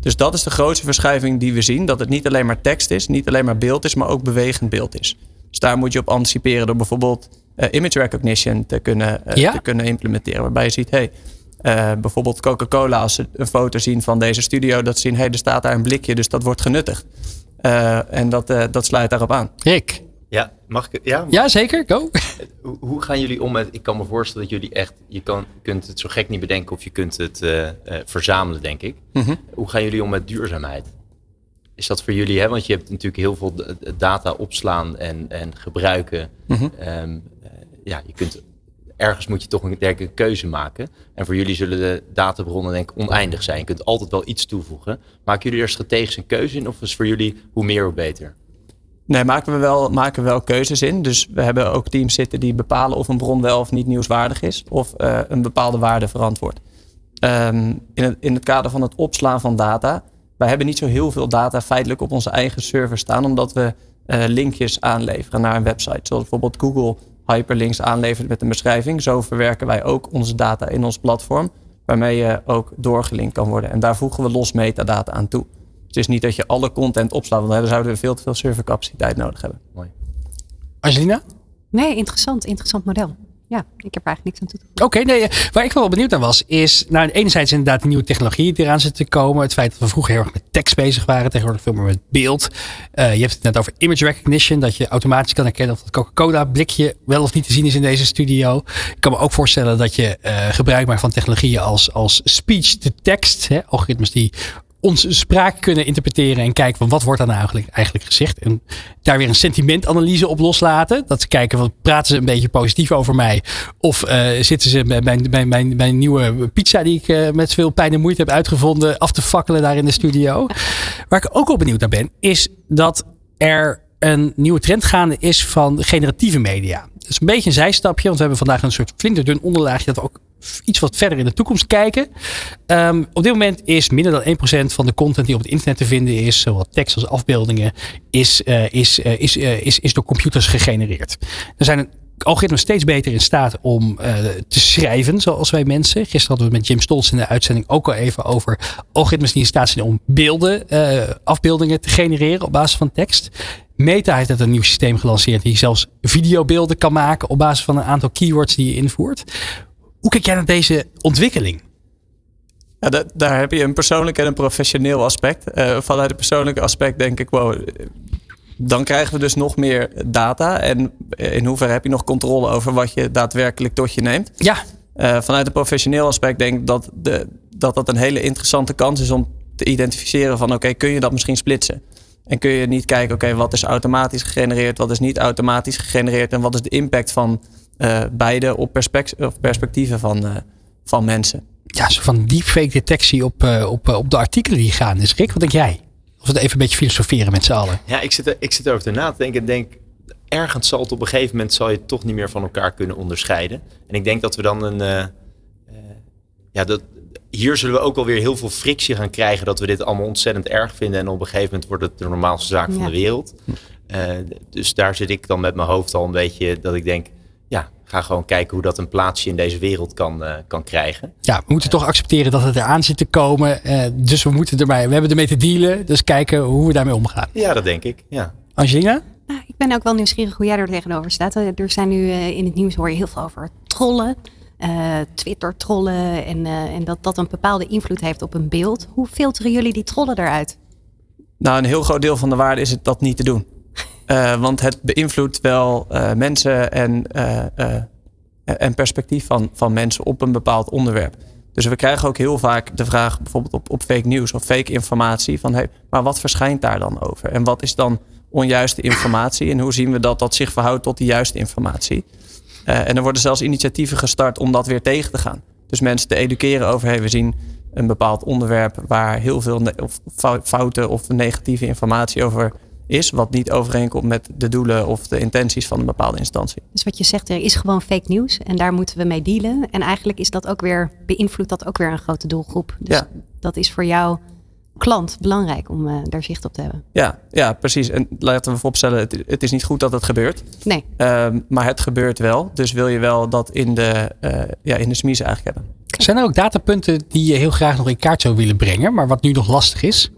Dus dat is de grootste verschuiving die we zien. Dat het niet alleen maar tekst is, niet alleen maar beeld is, maar ook bewegend beeld is. Dus daar moet je op anticiperen door bijvoorbeeld uh, image recognition te kunnen, Ja. te kunnen implementeren. Waarbij je ziet, hey, uh, bijvoorbeeld Coca-Cola, als ze een foto zien van deze studio, dat ze zien, hey, er staat daar een blikje, dus dat wordt genuttigd. Uh, en dat, uh, dat sluit daarop aan. Rick. Ja, mag ik? Ja, Ja, zeker. Go. Hoe, hoe gaan jullie om met? Ik kan me voorstellen dat jullie echt. Je kan, kunt het zo gek niet bedenken of je kunt het uh, uh, verzamelen, denk ik. Mhm. Hoe gaan jullie om met duurzaamheid? Is dat voor jullie, hè? want je hebt natuurlijk heel veel data opslaan en, en gebruiken. Mhm. Um, ja, je kunt ergens moet je toch een, denk ik, een keuze maken. En voor jullie zullen de databronnen denk ik oneindig zijn. Je kunt altijd wel iets toevoegen. Maken jullie er strategisch een keuze in? Of is voor jullie hoe meer hoe beter? Nee, maken we, wel, maken we wel keuzes in. Dus we hebben ook teams zitten die bepalen of een bron wel of niet nieuwswaardig is. Of uh, een bepaalde waarde verantwoordt. Um, in, het, in het kader van het opslaan van data. Wij hebben niet zo heel veel data feitelijk op onze eigen server staan. Omdat we uh, linkjes aanleveren naar een website. Zoals bijvoorbeeld Google hyperlinks aanlevert met een beschrijving. Zo verwerken wij ook onze data in ons platform, waarmee je ook doorgelinkt kan worden. En daar voegen we los metadata aan toe. Het is niet dat je alle content opslaat, want dan zouden we veel te veel servercapaciteit nodig hebben. Mooi. Angelina? Nee, interessant, interessant model. Ja, ik heb er eigenlijk niks aan toe te Oké, okay, nee, waar ik wel benieuwd naar was, is nou, enerzijds inderdaad de nieuwe technologie die eraan zit te komen. Het feit dat we vroeger heel erg met tekst bezig waren, tegenwoordig veel meer met beeld. Uh, je hebt het net over image recognition, dat je automatisch kan herkennen of het Coca-Cola blikje wel of niet te zien is in deze studio. Ik kan me ook voorstellen dat je uh, gebruik maakt van technologieën als, als speech-to-text, algoritmes die ons spraak kunnen interpreteren en kijken van wat wordt daar nou eigenlijk, eigenlijk gezegd. En daar weer een sentimentanalyse op loslaten. Dat ze kijken van praten ze een beetje positief over mij. Of uh, zitten ze bij mijn, mijn, mijn nieuwe pizza die ik uh, met veel pijn en moeite heb uitgevonden af te fakkelen daar in de studio. Waar ik ook wel benieuwd naar ben is dat er een nieuwe trend gaande is van generatieve media. Dat is een beetje een zijstapje, want we hebben vandaag een soort flinterdun onderlaagje dat ook iets wat verder in de toekomst kijken. Um, op dit moment is minder dan 1% van de content die op het internet te vinden is, zowel tekst als afbeeldingen, is, uh, is, uh, is, uh, is, is door computers gegenereerd. Er zijn algoritmes steeds beter in staat om te schrijven, zoals wij mensen. Gisteren hadden we met Jim Stolz in de uitzending ook al even over algoritmes die in staat zijn om beelden, afbeeldingen te genereren op basis van tekst. Meta heeft net een nieuw systeem gelanceerd die zelfs videobeelden kan maken op basis van een aantal keywords die je invoert. Hoe kijk jij naar deze ontwikkeling? Ja, dat, daar heb je een persoonlijk en een professioneel aspect. Uh, vanuit het persoonlijke aspect denk ik, wow, dan krijgen we dus nog meer data. En in hoeverre heb je nog controle over wat je daadwerkelijk tot je neemt? Ja. Uh, vanuit het professioneel aspect denk ik dat, de, dat dat een hele interessante kans is om te identificeren van oké, okay, kun je dat misschien splitsen? En kun je niet kijken, oké, okay, wat is automatisch gegenereerd, wat is niet automatisch gegenereerd en wat is de impact van uh, beide op perspect of perspectieven van, uh, van mensen. Ja, zo van deepfake detectie op, uh, op, op de artikelen die gaan is. Rick, wat denk jij? Of we even een beetje filosoferen met z'n allen. Ja, ik zit, er, ik zit erover na te denken en denk, ergens zal het op een gegeven moment zal je het toch niet meer van elkaar kunnen onderscheiden. En ik denk dat we dan een, ja, dat, hier zullen we ook alweer heel veel frictie gaan krijgen dat we dit allemaal ontzettend erg vinden. En op een gegeven moment wordt het de normaalste zaak ja. van de wereld. Uh, dus daar zit ik dan met mijn hoofd al een beetje dat ik denk, ga gewoon kijken hoe dat een plaatsje in deze wereld kan, uh, kan krijgen. Ja, we moeten uh, toch accepteren dat het eraan zit te komen. dus we moeten erbij, we hebben ermee te dealen. Dus kijken hoe we daarmee omgaan. Ja, dat denk ik. Ja. Angelina? Nou, ik ben ook wel nieuwsgierig hoe jij er tegenover staat. Er zijn nu in het nieuws hoor je heel veel over trollen. Uh, Twitter-trollen en, uh, en dat dat een bepaalde invloed heeft op een beeld. Hoe filteren jullie die trollen eruit? Nou, een heel groot deel van de waarde is het dat niet te doen. Uh, want het beïnvloedt wel mensen en, en perspectief van, van mensen op een bepaald onderwerp. Dus we krijgen ook heel vaak de vraag, bijvoorbeeld op, op fake news of fake informatie, van hey, maar wat verschijnt daar dan over? En wat is dan onjuiste informatie? En hoe zien we dat dat zich verhoudt tot de juiste informatie? En er worden zelfs initiatieven gestart om dat weer tegen te gaan. Dus mensen te educeren over, hey, we zien een bepaald onderwerp waar heel veel of fouten of negatieve informatie over is, wat niet overeenkomt met de doelen of de intenties van een bepaalde instantie. Dus wat je zegt, er is gewoon fake nieuws en daar moeten we mee dealen. En eigenlijk is dat ook weer, beïnvloedt dat ook weer een grote doelgroep. Dus Ja. dat is voor jou klant belangrijk om eh, daar zicht op te hebben. Ja, ja, precies. En laten we vooropstellen, het, het is niet goed dat het gebeurt. Nee, Ehm, maar het gebeurt wel. Dus wil je wel dat in de, eh ja, in de smies eigenlijk hebben. Zijn er ook datapunten die je heel graag nog in kaart zou willen brengen, maar wat nu nog lastig is?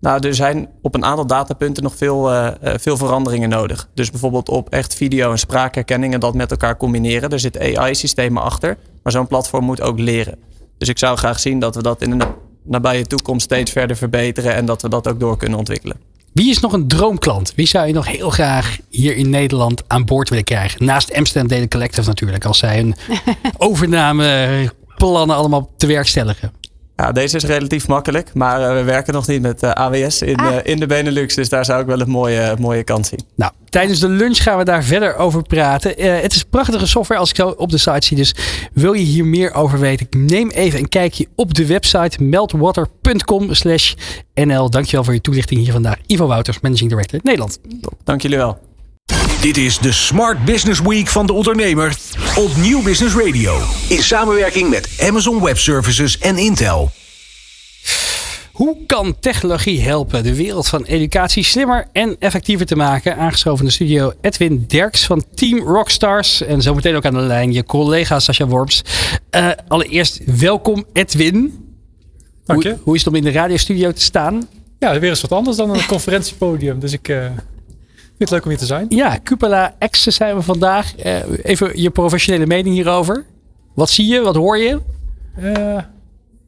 Nou, er zijn op een aantal datapunten nog veel, eh, eh, veel veranderingen nodig. Dus bijvoorbeeld op echt video- en spraakherkenning en dat met elkaar combineren. Er zitten AI-systemen achter, maar zo'n platform moet ook leren. Dus ik zou graag zien dat we dat in de na- nabije toekomst steeds verder verbeteren en dat we dat ook door kunnen ontwikkelen. Wie is nog een droomklant? Wie zou je nog heel graag hier in Nederland aan boord willen krijgen? Naast Amsterdam Data Collective natuurlijk, als zij hun (laughs) overnameplannen allemaal te werkstelligen. Ja, deze is relatief makkelijk, maar eh, we werken nog niet met eh, AWS in, Ah. eh, in de Benelux. Dus daar zou ik wel een mooie, mooie kans zien. Nou, tijdens de lunch gaan we daar verder over praten. Het is prachtige software als ik zo op de site zie. Dus wil je hier meer over weten? Neem even een kijkje op de website meltwater.com nl. Dankjewel voor je toelichting hier vandaag. Ivo Wouters, Managing Director Nederland. Top. Dank jullie wel. Dit is de Smart Business Week van de ondernemer op Nieuw Business Radio. In samenwerking met Amazon Web Services en Intel. Hoe kan technologie helpen de wereld van educatie slimmer en effectiever te maken? Aangeschoven in de studio Edwin Derks van Team Rockstars. En zometeen ook aan de lijn je collega Sascha Worms. Eh, allereerst welkom Edwin. Dank je. Hoe, hoe is het om in de radiostudio te staan? Ja, weer eens wat anders dan een (laughs) conferentiepodium. Dus ik eh, het leuk om hier te zijn. Ja, Cupola Access zijn we vandaag. Eh, even je professionele mening hierover. Wat zie je? Wat hoor je? Eh,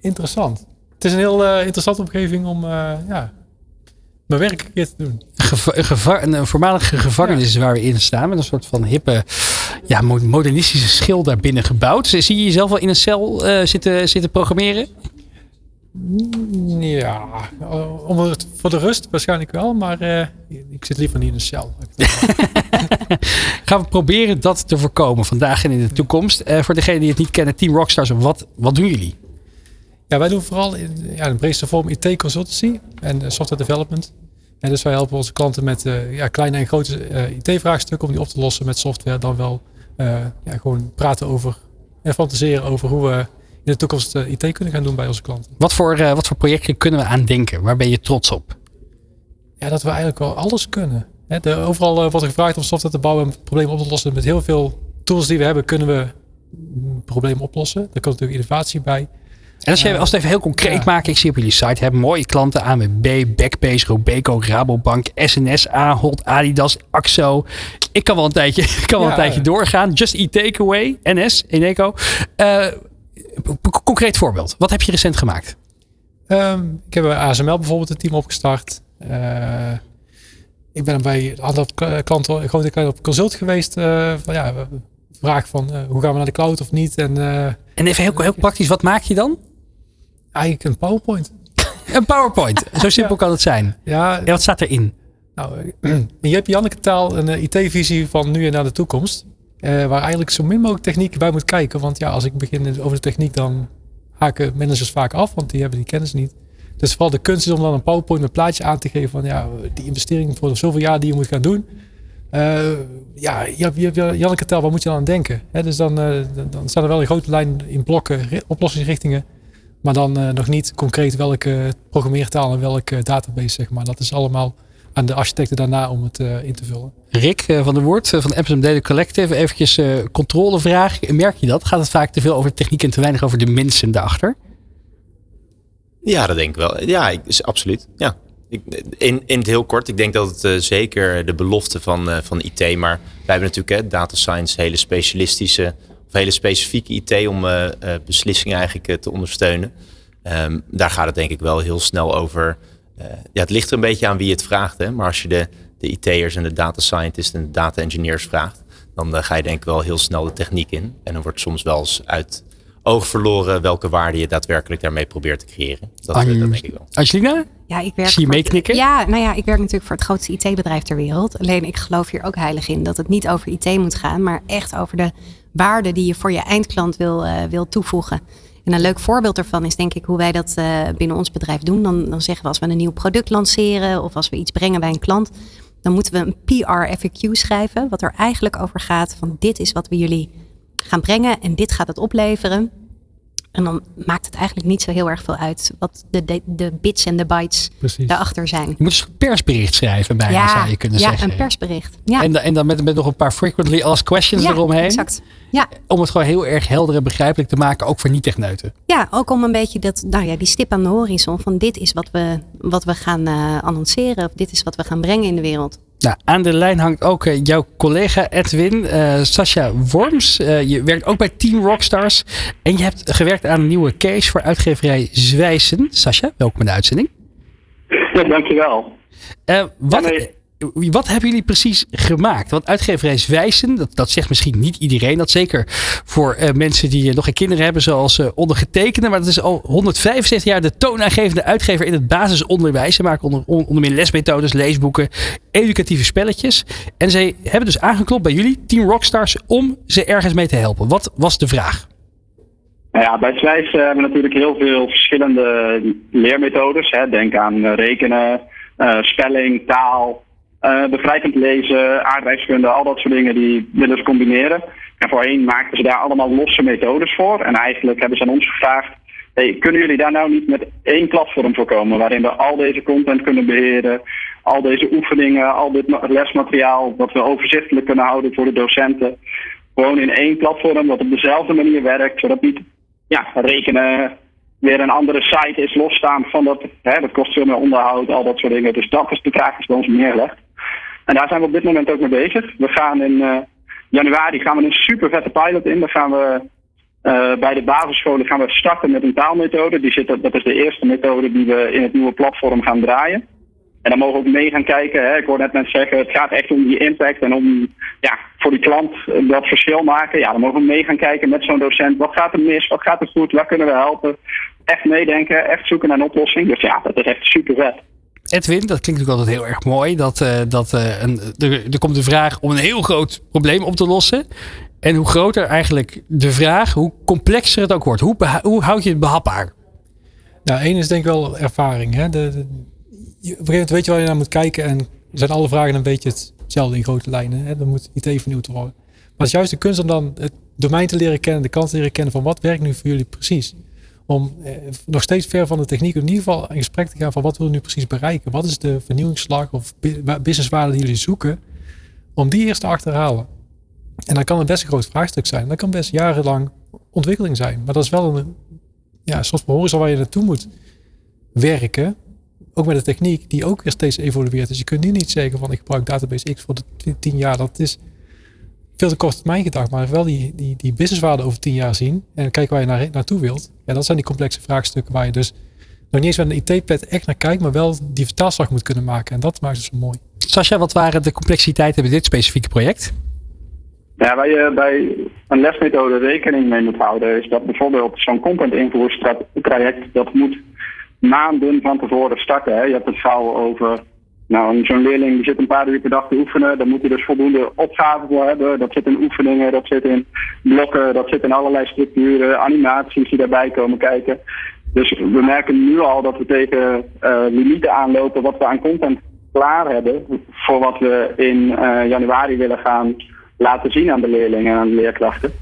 interessant. Het is een heel eh, interessante omgeving om ja, mijn werk een keer te doen. Een, geva- een, geva- een, een voormalige gevangenis waar we in staan. Met een soort van hippe, ja, mo- modernistische schil daarbinnen gebouwd. Zie je jezelf wel in een cel zitten, zitten programmeren? Ja, om het, voor de rust waarschijnlijk wel. Maar eh, ik zit liever niet in een cel. (laughs) Gaan we proberen dat te voorkomen vandaag en in de toekomst. Eh, voor degenen die het niet kennen, Team Rockstars, wat, wat doen jullie? Ja, wij doen vooral in ja, in de breedste vorm IT consultancy en eh, software development. En dus wij helpen onze klanten met ja, kleine en grote IT-vraagstukken om die op te lossen met software. Dan wel ja, gewoon praten over en fantaseren over hoe we in de toekomst eh, IT kunnen gaan doen bij onze klanten. Wat voor, eh, wat voor projecten kunnen we aan denken? Waar ben je trots op? Ja, dat we eigenlijk wel alles kunnen. Hè, de, overal eh, wordt er gevraagd om software te bouwen en problemen op te lossen. Met heel veel tools die we hebben kunnen we mm, problemen oplossen. Daar komt natuurlijk innovatie bij. En als, je, als het even heel concreet Ja. maken, ik zie op jullie site, hebben mooie klanten AMB, Backbase, Robeco, Rabobank, SNS, Ahold, Adidas, Axo. Ik kan wel een tijdje, (laughs) kan wel een tijdje doorgaan. Just Eat Takeaway, NS, Eneco. C- concreet voorbeeld. Wat heb je recent gemaakt? Ehm, ik heb bij ASML bijvoorbeeld een team opgestart. Eh, ik ben bij een aantal klanten, grote klanten op consult geweest. van, ja, vraag van eh, hoe gaan we naar de cloud of niet. En En even heel, heel praktisch, wat maak je dan? eigenlijk een PowerPoint. (laughs) Een PowerPoint. Zo (laughs) simpel kan het zijn. Ja, En wat staat erin? Nou, (clears throat) je hebt Janneke taal een IT-visie van nu en naar de toekomst. Eh, waar eigenlijk zo min mogelijk techniek bij moet kijken. Want ja, als ik begin over de techniek, dan haken managers vaak af, want die hebben die kennis niet. Dus vooral de kunst is om dan een PowerPoint met plaatje aan te geven van ja, die investering voor zoveel jaar die je moet gaan doen. Eh, ja, hebt Janneke taal, waar moet je dan aan denken? Dus dan, eh, dan- staan er wel in grote lijn in blokken ri- oplossingsrichtingen. Maar dan eh, nog niet concreet welke programmeertaal en welke database, zeg maar. Dat is allemaal aan de architecten daarna om het eh, in te vullen. Rick eh, van der eh, van de Amsterdam Data Collective. Eventjes eh, controlevraag. Merk je dat? Gaat het vaak te veel over techniek en te weinig over de mensen daarachter? Ja, dat denk ik wel. Ja, ik, is absoluut. Ja. Ik, in, in het heel kort, ik denk dat het eh, zeker de belofte van, eh, van IT, maar wij hebben natuurlijk hè, data science, hele specialistische of hele specifieke IT om eh, eh, beslissingen eigenlijk eh, te ondersteunen. Ehm, daar gaat het denk ik wel heel snel over. Eh, ja, het ligt er een beetje aan wie het vraagt, hè? maar als je de, de IT'ers en de data scientists en de data engineers vraagt, dan eh, ga je denk ik wel heel snel de techniek in. En dan wordt soms wel eens uit oog verloren welke waarde je daadwerkelijk daarmee probeert te creëren. Dat, eh, dat denk ik wel. Angelina? Ja, ik werk Zie je meeknikken? Ja, nou ja, ik werk natuurlijk voor het grootste IT-bedrijf ter wereld. Alleen ik geloof hier ook heilig in dat het niet over IT moet gaan, maar echt over de waarde die je voor je eindklant wil, eh, wil toevoegen. En een leuk voorbeeld daarvan is denk ik hoe wij dat uh, binnen ons bedrijf doen. Dan, dan zeggen we als we een nieuw product lanceren of als we iets brengen bij een klant, dan moeten we een PR FAQ schrijven, wat er eigenlijk over gaat van dit is wat we jullie gaan brengen en dit gaat het opleveren. En dan maakt het eigenlijk niet zo heel erg veel uit wat de, de, de bits en de bytes Precies. daarachter zijn. Je moet dus een persbericht schrijven bijna, ja, zou je kunnen ja, zeggen. Ja, een persbericht. Ja. En, en dan met, met nog een paar frequently asked questions eromheen. Exact. Ja. Om het gewoon heel erg helder en begrijpelijk te maken, ook voor niet-techneuten. Ja, ook om een beetje dat, nou ja, die stip aan de horizon van dit is wat we, wat we gaan uh, annonceren. Of dit is wat we gaan brengen in de wereld. Nou, aan de lijn hangt ook uh, jouw collega Edwin, uh, Sascha Worms. Uh, je werkt ook bij Team Rockstars. En je hebt gewerkt aan een nieuwe case voor uitgeverij Zwijsen. Sascha, welkom in de uitzending. Ja, dankjewel. wat, wat hebben jullie precies gemaakt? Want uitgeverij Wijzen, dat, zegt misschien niet iedereen. Dat zeker voor uh, mensen die uh, nog geen kinderen hebben, zoals uh, ondergetekende. Maar dat is al 165 jaar de toonaangevende uitgever in het basisonderwijs. Ze maken onder, onder meer lesmethodes, leesboeken, educatieve spelletjes. En ze hebben dus aangeklopt bij jullie, Team Rockstars, om ze ergens mee te helpen. Wat was de vraag? Nou ja, bij Zwijs hebben we natuurlijk heel veel verschillende leermethodes. Hè. Denk aan rekenen, spelling, taal, uh, begrijpend lezen, aardrijkskunde, al dat soort dingen, die willen ze combineren. En voorheen maakten ze daar allemaal losse methodes voor. En eigenlijk hebben ze aan ons gevraagd, hey, kunnen jullie daar nou niet met één platform voor komen, waarin we al deze content kunnen beheren, al deze oefeningen, al dit lesmateriaal, wat we overzichtelijk kunnen houden voor de docenten. Gewoon in één platform, dat op dezelfde manier werkt, zodat niet ja, rekenen weer een andere site is losstaan van dat, hè, dat kost veel meer onderhoud, al dat soort dingen. Dus dat is de vraag is bij ons neergelegd. En daar zijn we op dit moment ook mee bezig. We gaan in uh, januari gaan we een super vette pilot in. Dan gaan we uh, bij de basisscholen gaan we starten met een taalmethode. Die zit, dat is de eerste methode die we in het nieuwe platform gaan draaien. En dan mogen we ook mee gaan kijken. Hè. Ik hoor net mensen zeggen, het gaat echt om die impact en om ja, voor die klant dat verschil maken. Ja, dan mogen we mee gaan kijken met zo'n docent. Wat gaat er mis? Wat gaat er goed? Waar kunnen we helpen? Echt meedenken, echt zoeken naar een oplossing. Dus ja, dat is echt super vet. Edwin, dat klinkt natuurlijk altijd heel erg mooi. Dat, uh, dat, uh, een, er, komt de vraag om een heel groot probleem op te lossen. En hoe groter eigenlijk de vraag, hoe complexer het ook wordt. Hoe, hoe houd je het behapbaar? Nou, één is denk ik wel ervaring. Hè? De, de, op een gegeven moment weet je waar je naar moet kijken. En zijn alle vragen een beetje hetzelfde in grote lijnen. Hè? Dan moet IT vernieuwd worden. Maar het is juist de kunst om dan het domein te leren kennen. De kant te leren kennen van wat werkt nu voor jullie precies om eh, nog steeds ver van de techniek in ieder geval in gesprek te gaan van wat willen we nu precies bereiken? Wat is de vernieuwingsslag of businesswaarde die jullie zoeken? Om die eerst te achterhalen. En dan kan het best een groot vraagstuk zijn. Dat kan best jarenlang ontwikkeling zijn. Maar dat is wel een ja, soort van horizon waar je naartoe moet werken. Ook met de techniek die ook weer steeds evolueert. Dus je kunt nu niet zeggen van ik gebruik database X voor de tien jaar. Dat is veel te kort termijn gedacht, maar wel die, die, die businesswaarde over tien jaar zien en kijken waar je naar, naartoe wilt. Ja, dat zijn die complexe vraagstukken waar je dus nog niet eens met een IT-pad echt naar kijkt, maar wel die vertaalslag moet kunnen maken. En dat maakt het zo mooi. Sascha, wat waren de complexiteiten bij dit specifieke project? Ja, waar je bij een lesmethode rekening mee moet houden, is dat bijvoorbeeld zo'n content invoertraject, dat moet maanden van tevoren starten. Hè. Je hebt het gauw over nou, zo'n leerling die zit een paar uur per dag te oefenen. Daar moet hij dus voldoende opgaven voor hebben. Dat zit in oefeningen, dat zit in blokken, dat zit in allerlei structuren, animaties die daarbij komen kijken. Dus we merken nu al dat we tegen uh, limieten aanlopen wat we aan content klaar hebben voor wat we in uh, januari willen gaan laten zien aan de leerlingen en aan de leerkrachten.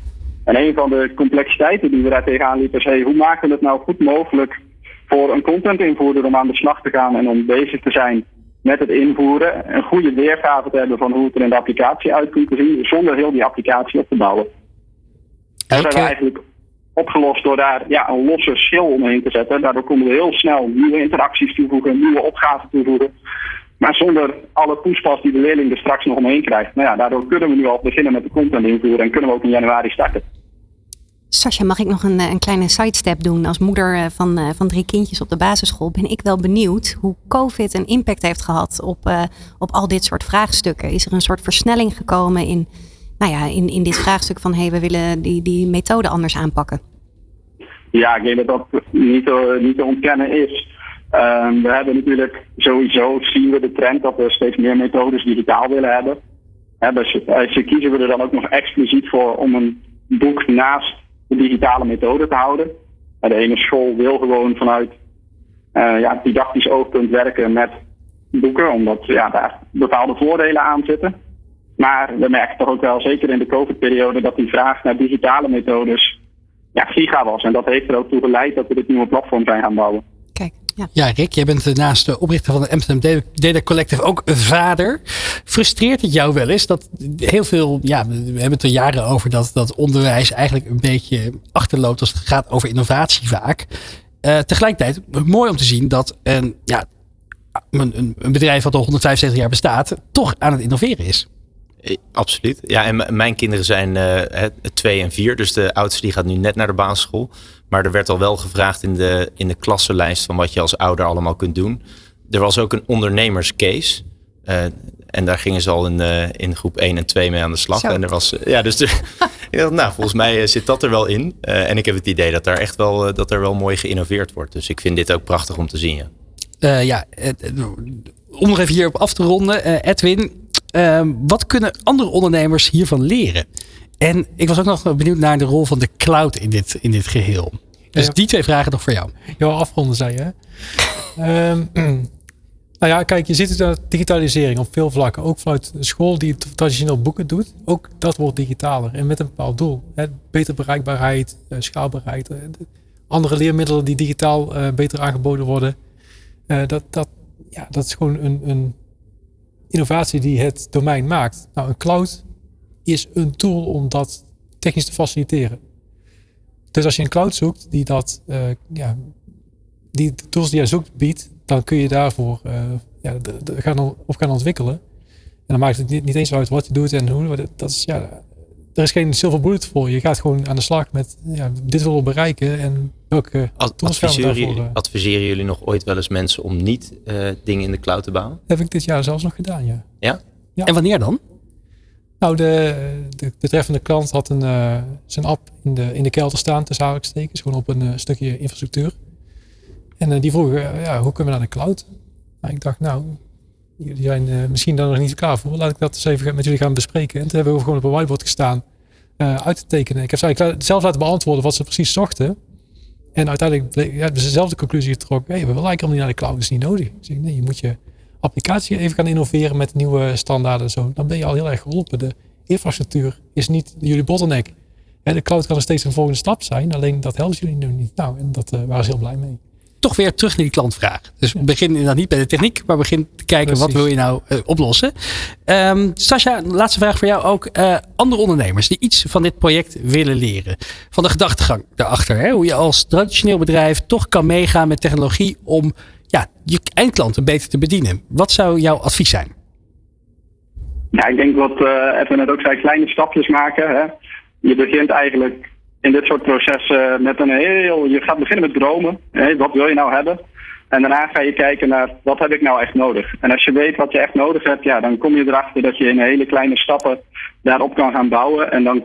En een van de complexiteiten die we daar tegenaan liepen is, hey, hoe maken we het nou goed mogelijk voor een content invoerder om aan de slag te gaan en om bezig te zijn met het invoeren een goede weergave te hebben van hoe het er in de applicatie uit komt te zien, zonder heel die applicatie op te bouwen. Dat hebben we eigenlijk opgelost door daar ja, een losse schil omheen te zetten. Daardoor konden we heel snel nieuwe interacties toevoegen, nieuwe opgaven toevoegen. Maar zonder alle poespas die de leerling er straks nog omheen krijgt. Nou ja, daardoor kunnen we nu al beginnen met de content invoeren en kunnen we ook in januari starten. Sascha, mag ik nog een, eh, een kleine sidestep doen? Als moeder eh, van, eh, van drie kindjes op de basisschool ben ik wel benieuwd hoe COVID een impact heeft gehad op, op al dit soort vraagstukken. Is er een soort versnelling gekomen in, nou ja, in, in dit vraagstuk van hey, we willen die, die methode anders aanpakken? Ja, ik denk dat dat niet, niet te ontkennen is. Um, we hebben natuurlijk sowieso zien we de trend dat we steeds meer methodes digitaal willen hebben. He, dus, dus kiezen we er dan ook nog expliciet voor om een boek naast de digitale methode te houden. De ene school wil gewoon vanuit ja, didactisch oogpunt werken met boeken, omdat ja, daar bepaalde voordelen aan zitten. Maar we merken toch ook wel, zeker in de COVID-periode, dat die vraag naar digitale methodes ja, giga was. En dat heeft er ook toe geleid dat we dit nieuwe platform zijn gaan bouwen. Ja. Ja, Rick, jij bent naast de oprichter van de Amsterdam Data Collective ook vader. Frustreert het jou wel eens dat heel veel, ja, we hebben het er jaren over dat, dat onderwijs eigenlijk een beetje achterloopt als het gaat over innovatie vaak. Uh, tegelijkertijd mooi om te zien dat een, ja, een, een bedrijf wat al 175 jaar bestaat, toch aan het innoveren is. Eh, absoluut. Ja, en mijn kinderen zijn uh, twee en vier. Dus de oudste die gaat nu net naar de basisschool. Maar er werd al wel gevraagd in de, in de klassenlijst van wat je als ouder allemaal kunt doen. Er was ook een ondernemerscase. Uh, en daar gingen ze al in, in groep 1 en 2 mee aan de slag. En er was, ja, dus (laughs) nou, volgens mij zit dat er wel in. en ik heb het idee dat daar echt wel, dat er wel mooi geïnnoveerd wordt. Dus ik vind dit ook prachtig om te zien. Ja. Uh, ja, om nog even hierop af te ronden. Uh, Edwin, uh, wat kunnen andere ondernemers hiervan leren? En ik was ook nog benieuwd naar de rol van de cloud in dit, in dit geheel. Dus ja. die twee vragen nog voor jou. Ja, afronden zei je. um, (clears throat) nou ja, kijk, je ziet het aan digitalisering op veel vlakken. Ook vanuit de school die traditioneel boeken doet. Ook dat wordt digitaler en met een bepaald doel. Hè, beter bereikbaarheid, schaalbaarheid. andere leermiddelen die digitaal beter aangeboden worden. Uh, dat, dat, ja, dat is gewoon een, een innovatie die het domein maakt. Nou, een cloud is een tool om dat technisch te faciliteren. Dus als je een cloud zoekt die dat, uh, ja, die de tools die jij zoekt biedt, dan kun je daarvoor uh, ja, gaan ontwikkelen. En dan maakt het niet, niet eens uit wat je doet en hoe. Dat is, ja, er is geen silver bullet voor. Je gaat gewoon aan de slag met ja, dit willen we bereiken en welke adviseren, uh, adviseren jullie nog ooit wel eens mensen om niet uh, dingen in de cloud te bouwen? Heb ik dit jaar zelfs nog gedaan, ja. Ja? ja. En wanneer dan? Nou, de, de betreffende klant had een, uh, zijn app in de, in de kelder staan, tussen aanhalingstekens, gewoon op een stukje infrastructuur. En die vroegen, ja, hoe kunnen we naar de cloud? Nou, ik dacht, nou, jullie zijn misschien daar nog niet klaar voor. Laat ik dat eens even met jullie gaan bespreken. En toen hebben we gewoon op een whiteboard gestaan uit te tekenen. Ik heb ze zelf laten beantwoorden wat ze precies zochten. En uiteindelijk hebben ze dezelfde conclusie getrokken. Hey, we willen eigenlijk niet naar de cloud, dat is niet nodig. Nee, je moet je applicatie even gaan innoveren met nieuwe standaarden en zo. Dan ben je al heel erg geholpen. De infrastructuur is niet jullie bottleneck. En de cloud kan er steeds een volgende stap zijn, alleen dat helpt jullie nu niet. Nou, en dat uh, waren ze heel blij mee toch weer terug naar die klantvraag. Dus we beginnen inderdaad niet bij de techniek, maar begin te kijken Precies. wat wil je nou uh, oplossen. Um, Sascha, laatste vraag voor jou ook. Uh, andere ondernemers die iets van dit project willen leren. Van de gedachtegang daarachter. Hè? Hoe je als traditioneel bedrijf toch kan meegaan met technologie om ja, je eindklanten beter te bedienen. Wat zou jouw advies zijn? Ja, ik denk wat uh, Edwin net ook zei, kleine stapjes maken. Hè? Je begint eigenlijk in dit soort processen met een heel. Je gaat beginnen met dromen. Wat wil je nou hebben? En daarna ga je kijken naar wat heb ik nou echt nodig. En als je weet wat je echt nodig hebt, ja, dan kom je erachter dat je in hele kleine stappen daarop kan gaan bouwen. En dan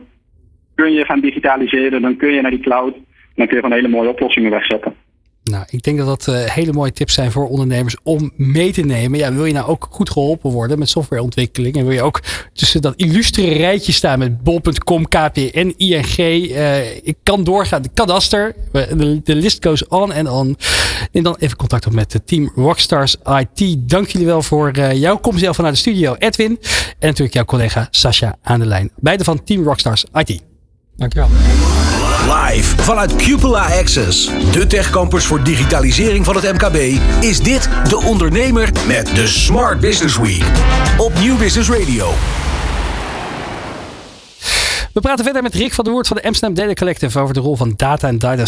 kun je gaan digitaliseren, dan kun je naar die cloud. En dan kun je van hele mooie oplossingen wegzetten. Nou, ik denk dat dat uh, hele mooie tips zijn voor ondernemers om mee te nemen. Ja, wil je nou ook goed geholpen worden met softwareontwikkeling? En wil je ook tussen dat illustere rijtje staan met bol.com, KPN, ING. Uh, ik kan doorgaan, de kadaster. De, list goes on en on. En dan even contact op met team Rockstars IT. Dank jullie wel voor uh, jouw komst zelf vanuit de studio, Edwin. En natuurlijk jouw collega Sascha aan de lijn. Beide van Team Rockstars IT. Dankjewel. Live vanuit Cupola Access, de techcampus voor digitalisering van het MKB, is dit De Ondernemer met de Smart Business Week op Nieuw Business Radio. We praten verder met Rick van der Woord van de Amsterdam Data Collective over de rol van data en data,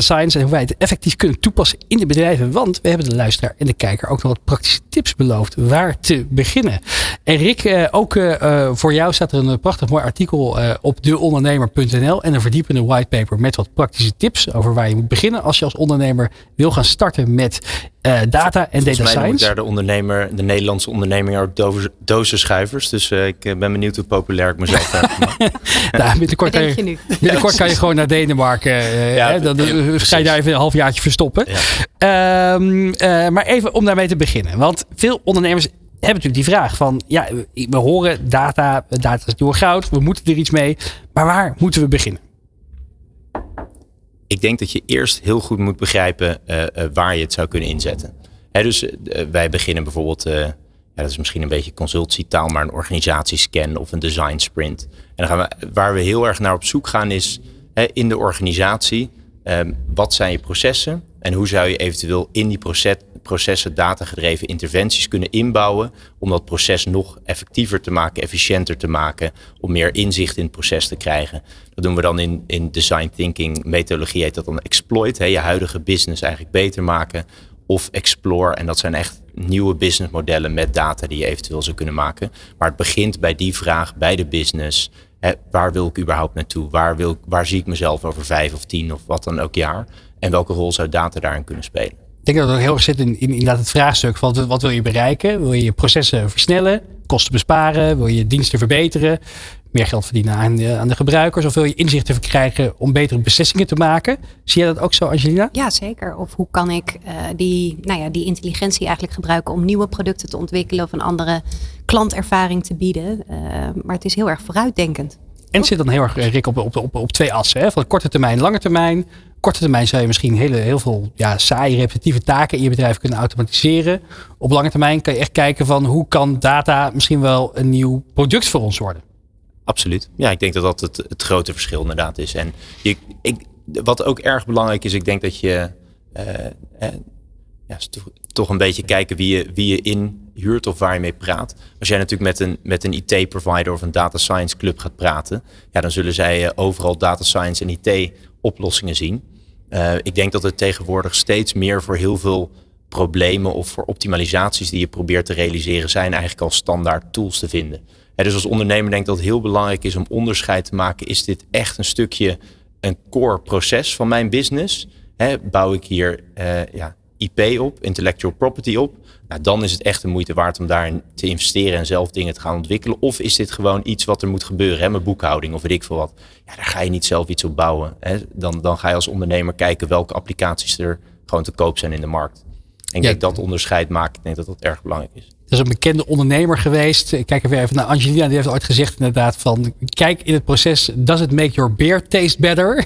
science en hoe wij het effectief kunnen toepassen in de bedrijven. Want we hebben de luisteraar en de kijker ook nog wat praktische tips beloofd waar te beginnen. En Rick, eh, ook uh, voor jou staat er een prachtig mooi artikel op deondernemer.nl en een verdiepende whitepaper met wat praktische tips over waar je moet beginnen als je als ondernemer wil gaan starten met uh, data en data science. Daar de ondernemer, de Nederlandse onderneming ook dozenschuivers. Dus uh, ik ben benieuwd hoe populair ik mezelf heb. (laughs) nou, binnenkort kan je, je binnenkort kan je gewoon naar Denemarken. Uh, ja, hè, dan ja, ga je daar even een halfjaartje verstoppen. Ja. Um, maar even om daarmee te beginnen. Want veel ondernemers hebben natuurlijk die vraag van, ja, we horen data, data is door goud, we moeten er iets mee. Maar waar moeten we beginnen? Ik denk dat je eerst heel goed moet begrijpen waar je het zou kunnen inzetten. Hè, dus wij beginnen bijvoorbeeld ja, dat is misschien een beetje consultietaal, maar een organisatiescan of een design sprint. En dan gaan we, waar we heel erg naar op zoek gaan is in de organisatie, um, wat zijn je processen en hoe zou je eventueel in die proces, processen datagedreven interventies kunnen inbouwen om dat proces nog effectiever te maken, efficiënter te maken, om meer inzicht in het proces te krijgen. Dat doen we dan in, in design thinking methodologie heet dat dan exploit, hè, je huidige business eigenlijk beter maken of explore en dat zijn echt nieuwe businessmodellen met data die je eventueel zou kunnen maken. Maar het begint bij die vraag, bij de business. Waar wil ik überhaupt naartoe? Waar, wil, waar zie ik mezelf over vijf of tien of wat dan ook jaar? En welke rol zou data daarin kunnen spelen? Ik denk dat het heel erg zit in, in inderdaad het vraagstuk van wat wil je bereiken? Wil je processen versnellen, kosten besparen? Wil je diensten verbeteren? meer geld verdienen aan de, aan de gebruikers? Of wil je inzichten verkrijgen om betere beslissingen te maken? Zie jij dat ook zo, Angelina? Ja, zeker. Of hoe kan ik uh, die, nou ja, die intelligentie eigenlijk gebruiken om nieuwe producten te ontwikkelen of een andere klantervaring te bieden? Uh, maar het is heel erg vooruitdenkend. En het zit dan heel erg, eh, Rick, op, op, op, op twee assen. Hè? Van korte termijn, lange termijn. Korte termijn zou je misschien hele, heel veel ja, saaie, repetitieve taken in je bedrijf kunnen automatiseren. Op lange termijn kan je echt kijken van hoe kan data misschien wel een nieuw product voor ons worden. Absoluut. Ja, ik denk dat dat het, het grote verschil inderdaad is. En je, ik, wat ook erg belangrijk is, ik denk dat je uh, uh, ja, toch een beetje kijken wie je, wie je inhuurt of waar je mee praat. Als jij natuurlijk met een, met een IT-provider of een data science club gaat praten, ja, dan zullen zij eh, overal data science en IT-oplossingen zien. Uh, ik denk dat het tegenwoordig steeds meer voor heel veel problemen of voor optimalisaties die je probeert te realiseren, zijn eigenlijk al standaard tools te vinden dus als ondernemer denk ik dat het heel belangrijk is om onderscheid te maken. Is dit echt een stukje een core proces van mijn business? bouw ik hier uh, ja, IP op, intellectual property op? Nou, dan is het echt de moeite waard om daarin te investeren en zelf dingen te gaan ontwikkelen. Of is dit gewoon iets wat er moet gebeuren, hè, mijn boekhouding of weet ik veel wat. Ja, daar ga je niet zelf iets op bouwen. Hè. Dan, dan ga je als ondernemer kijken welke applicaties er gewoon te koop zijn in de markt. En ik denk dat onderscheid maken, ik denk dat dat erg belangrijk is is een bekende ondernemer geweest. Ik kijk even naar Angelina, die heeft ooit gezegd inderdaad van... Kijk in het proces, does it make your beer taste better?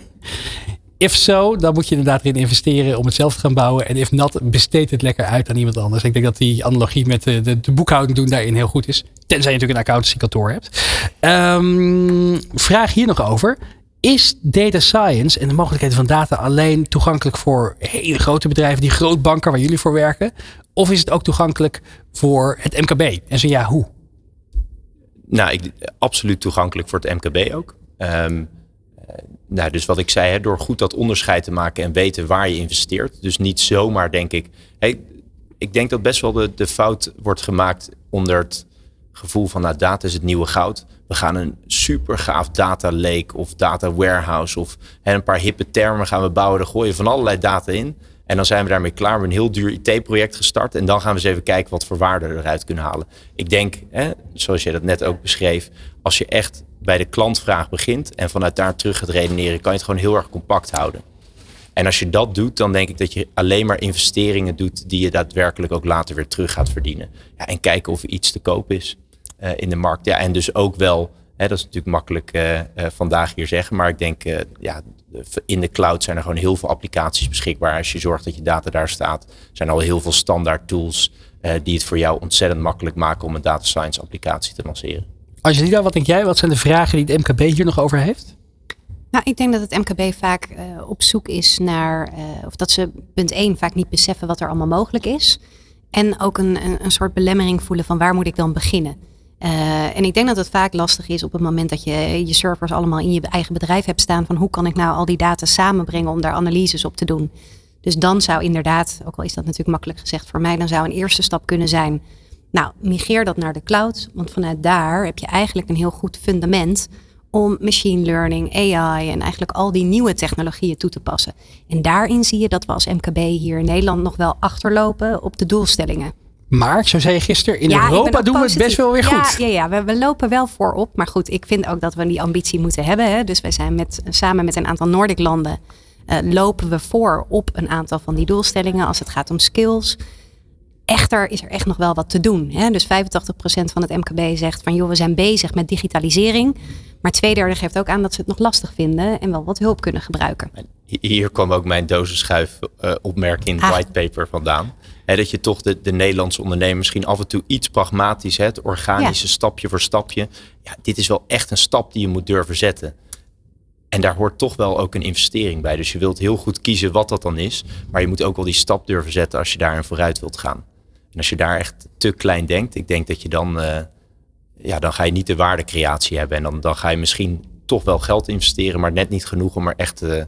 If so, dan moet je inderdaad erin investeren om het zelf te gaan bouwen. En if not, besteed het lekker uit aan iemand anders. Ik denk dat die analogie met de, de, de boekhouding doen daarin heel goed is. Tenzij je natuurlijk een accountancykantoor hebt. Um, vraag hier nog over. Is data science en de mogelijkheden van data alleen toegankelijk voor hele grote bedrijven, die grootbanken waar jullie voor werken? Of is het ook toegankelijk voor het MKB? En zo ja, hoe? Nou, ik, absoluut toegankelijk voor het MKB ook. Um, nou, dus wat ik zei, hè, door goed dat onderscheid te maken en weten waar je investeert. Dus niet zomaar denk ik. Ik denk dat best wel de, de fout wordt gemaakt onder het gevoel van nou, data is het nieuwe goud. We gaan een super gaaf data lake of data warehouse of hè, een paar hippe termen gaan we bouwen. Daar gooien van allerlei data in. En dan zijn we daarmee klaar. We hebben een heel duur IT-project gestart. En dan gaan we eens even kijken wat voor waarde eruit kunnen halen. Ik denk, hè, zoals je dat net ook beschreef, als je echt bij de klantvraag begint en vanuit daar terug gaat redeneren, kan je het gewoon heel erg compact houden. En als je dat doet, dan denk ik dat je alleen maar investeringen doet die je daadwerkelijk ook later weer terug gaat verdienen. Ja, en kijken of er iets te koop is uh, in de markt. Ja, en dus ook wel, hè, dat is natuurlijk makkelijk uh, uh, vandaag hier zeggen, maar ik denk, ja, in de cloud zijn er gewoon heel veel applicaties beschikbaar. Als je zorgt dat je data daar staat, zijn al heel veel standaard tools die het voor jou ontzettend makkelijk maken om een data science applicatie te lanceren. Angelina, wat denk jij? Wat zijn de vragen die het MKB hier nog over heeft? Nou, ik denk dat het MKB vaak uh, op zoek is naar, uh, of dat ze punt 1 vaak niet beseffen wat er allemaal mogelijk is. En ook een, een, een soort belemmering voelen van waar moet ik dan beginnen. Uh, en ik denk dat het vaak lastig is op het moment dat je je servers allemaal in je eigen bedrijf hebt staan. Van hoe kan ik nou al die data samenbrengen om daar analyses op te doen. Dus dan zou inderdaad, ook al is dat natuurlijk makkelijk gezegd voor mij, dan zou een eerste stap kunnen zijn. Nou, migreer dat naar de cloud. Want vanuit daar heb je eigenlijk een heel goed fundament om machine learning, AI en eigenlijk al die nieuwe technologieën toe te passen. En daarin zie je dat we als MKB hier in Nederland nog wel achterlopen op de doelstellingen. Maar, zo zei je gisteren, in Europa doen we het best wel weer goed. Ja, ja we, we, lopen wel voorop. Maar goed, ik vind ook dat we die ambitie moeten hebben. Hè. Dus wij zijn met, samen met een aantal Noordic landen uh, lopen we voor op een aantal van die doelstellingen als het gaat om skills. Echter is er echt nog wel wat te doen. Hè? Dus 85% van het MKB zegt van joh, we zijn bezig met digitalisering. Maar twee derde geeft ook aan dat ze het nog lastig vinden en wel wat hulp kunnen gebruiken. Hier kwam ook mijn dozenschuif uh, opmerking in het ah. whitepaper vandaan. dat je toch de, de Nederlandse ondernemer misschien af en toe iets pragmatisch, het organische stapje voor stapje. Ja, dit is wel echt een stap die je moet durven zetten. En daar hoort toch wel ook een investering bij. Dus je wilt heel goed kiezen wat dat dan is. Maar je moet ook wel die stap durven zetten als je daarin vooruit wilt gaan. En als je daar echt te klein denkt, ik denk dat je dan, uh, ja, dan ga je niet de waardecreatie hebben. En dan, dan ga je misschien toch wel geld investeren, maar net niet genoeg om er echt uh,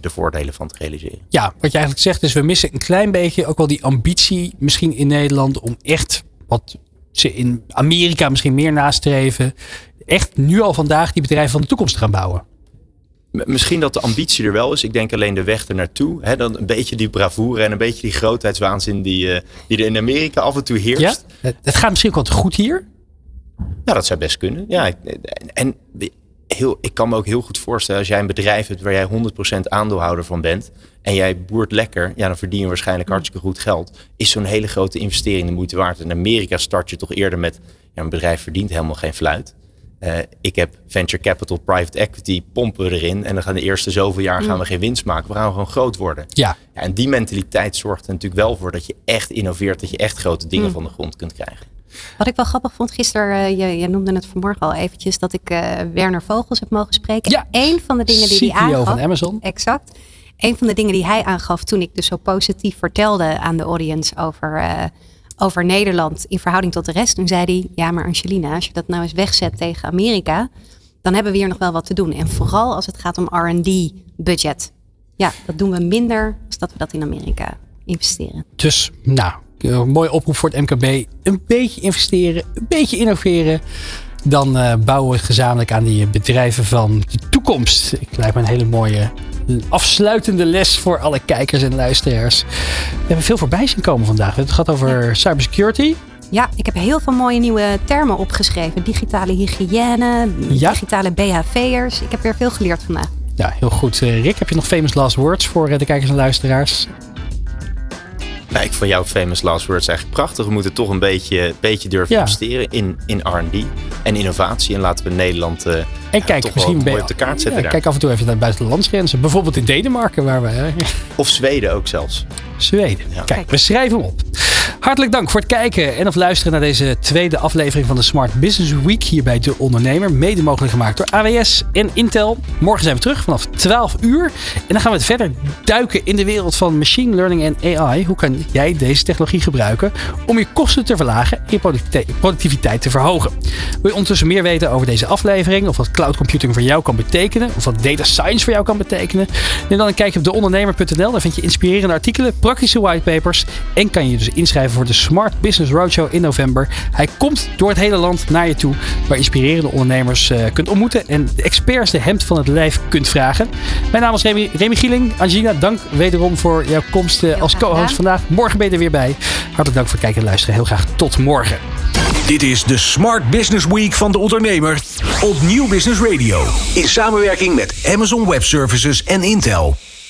de voordelen van te realiseren. Ja, wat je eigenlijk zegt is, we missen een klein beetje ook wel die ambitie misschien in Nederland om echt wat ze in Amerika misschien meer nastreven. Echt nu al vandaag die bedrijven van de toekomst te gaan bouwen. Misschien dat de ambitie er wel is. Ik denk alleen de weg er naartoe. Hè, dan een beetje die bravoure en een beetje die grootheidswaanzin die, uh, die er in Amerika af en toe heerst. Ja? Het gaat misschien ook wat goed hier. Ja, dat zou best kunnen. Ja, en heel, ik kan me ook heel goed voorstellen als jij een bedrijf hebt waar jij 100% aandeelhouder van bent. En jij boert lekker, ja, dan verdien je waarschijnlijk hartstikke goed geld. Is zo'n hele grote investering de moeite waard? In Amerika start je toch eerder met, ja, een bedrijf verdient helemaal geen fluit. Uh, ik heb venture capital, private equity, pompen erin. En dan gaan de eerste zoveel jaar gaan we mm. geen winst maken. We gaan gewoon groot worden. Ja. ja. en die mentaliteit zorgt er natuurlijk wel voor dat je echt innoveert. Dat je echt grote dingen mm. van de grond kunt krijgen. Wat ik wel grappig vond gisteren, uh, je, je, noemde het vanmorgen al eventjes, dat ik uh, Werner Vogels heb mogen spreken. Ja, een van de dingen die hij aangaf. van Amazon. Exact. Een van de dingen die hij aangaf toen ik dus zo positief vertelde aan de audience over over Nederland in verhouding tot de rest. Toen zei hij, ja maar Angelina, als je dat nou eens wegzet tegen Amerika, dan hebben we hier nog wel wat te doen. En vooral als het gaat om R&D budget. Ja, dat doen we minder als dat we dat in Amerika investeren. Dus, nou, een mooie oproep voor het MKB. Een beetje investeren, een beetje innoveren. Dan uh, bouwen we gezamenlijk aan die bedrijven van de toekomst. Ik lijkt me een hele mooie een afsluitende les voor alle kijkers en luisteraars. We hebben veel voorbij zien komen vandaag. Het gehad over cybersecurity. Ja, ik heb heel veel mooie nieuwe termen opgeschreven. Digitale hygiëne, digitale BHV'ers. Ik heb weer veel geleerd vandaag. Ja, heel goed. Eh, Rick, heb je nog famous last words voor eh, de kijkers en luisteraars? Nou, ik vond jouw famous last words eigenlijk prachtig. We moeten toch een beetje, beetje durven investeren in, in R&D en innovatie. En laten we Nederland uh, en kijk, misschien mooi op de kaart zetten. Ja, kijk af en toe even naar de buitenlandsgrenzen. Bijvoorbeeld in Denemarken. Waar we, (laughs) of Zweden ook zelfs. Zweden. Kijk, we schrijven hem op. Hartelijk dank voor het kijken en of luisteren naar deze tweede aflevering van de Smart Business Week hier bij De Ondernemer. Mede mogelijk gemaakt door AWS en Intel. Morgen zijn we terug vanaf 12 uur. En dan gaan we het verder duiken in de wereld van machine learning en AI. Hoe kan jij deze technologie gebruiken om je kosten te verlagen en je productiviteit te verhogen? Wil je ondertussen meer weten over deze aflevering of wat cloud computing voor jou kan betekenen of wat data science voor jou kan betekenen? Neem dan een kijkje op deondernemer.nl. Daar vind je inspirerende artikelen, praktische whitepapers en kan je dus inschrijven voor de Smart Business Roadshow in november. Hij komt door het hele land naar je toe, waar inspirerende ondernemers uh, kunt ontmoeten en de experts de hemd van het lijf kunt vragen. Mijn naam is Remy, Remy Gieling. Angelina, dank wederom voor jouw komst uh, als co-host vandaag. Morgen ben je er weer bij. Hartelijk dank voor het kijken en luisteren. Heel graag tot morgen. Dit is de Smart Business Week van de ondernemer op Nieuw Business Radio. In samenwerking met Amazon Web Services en Intel.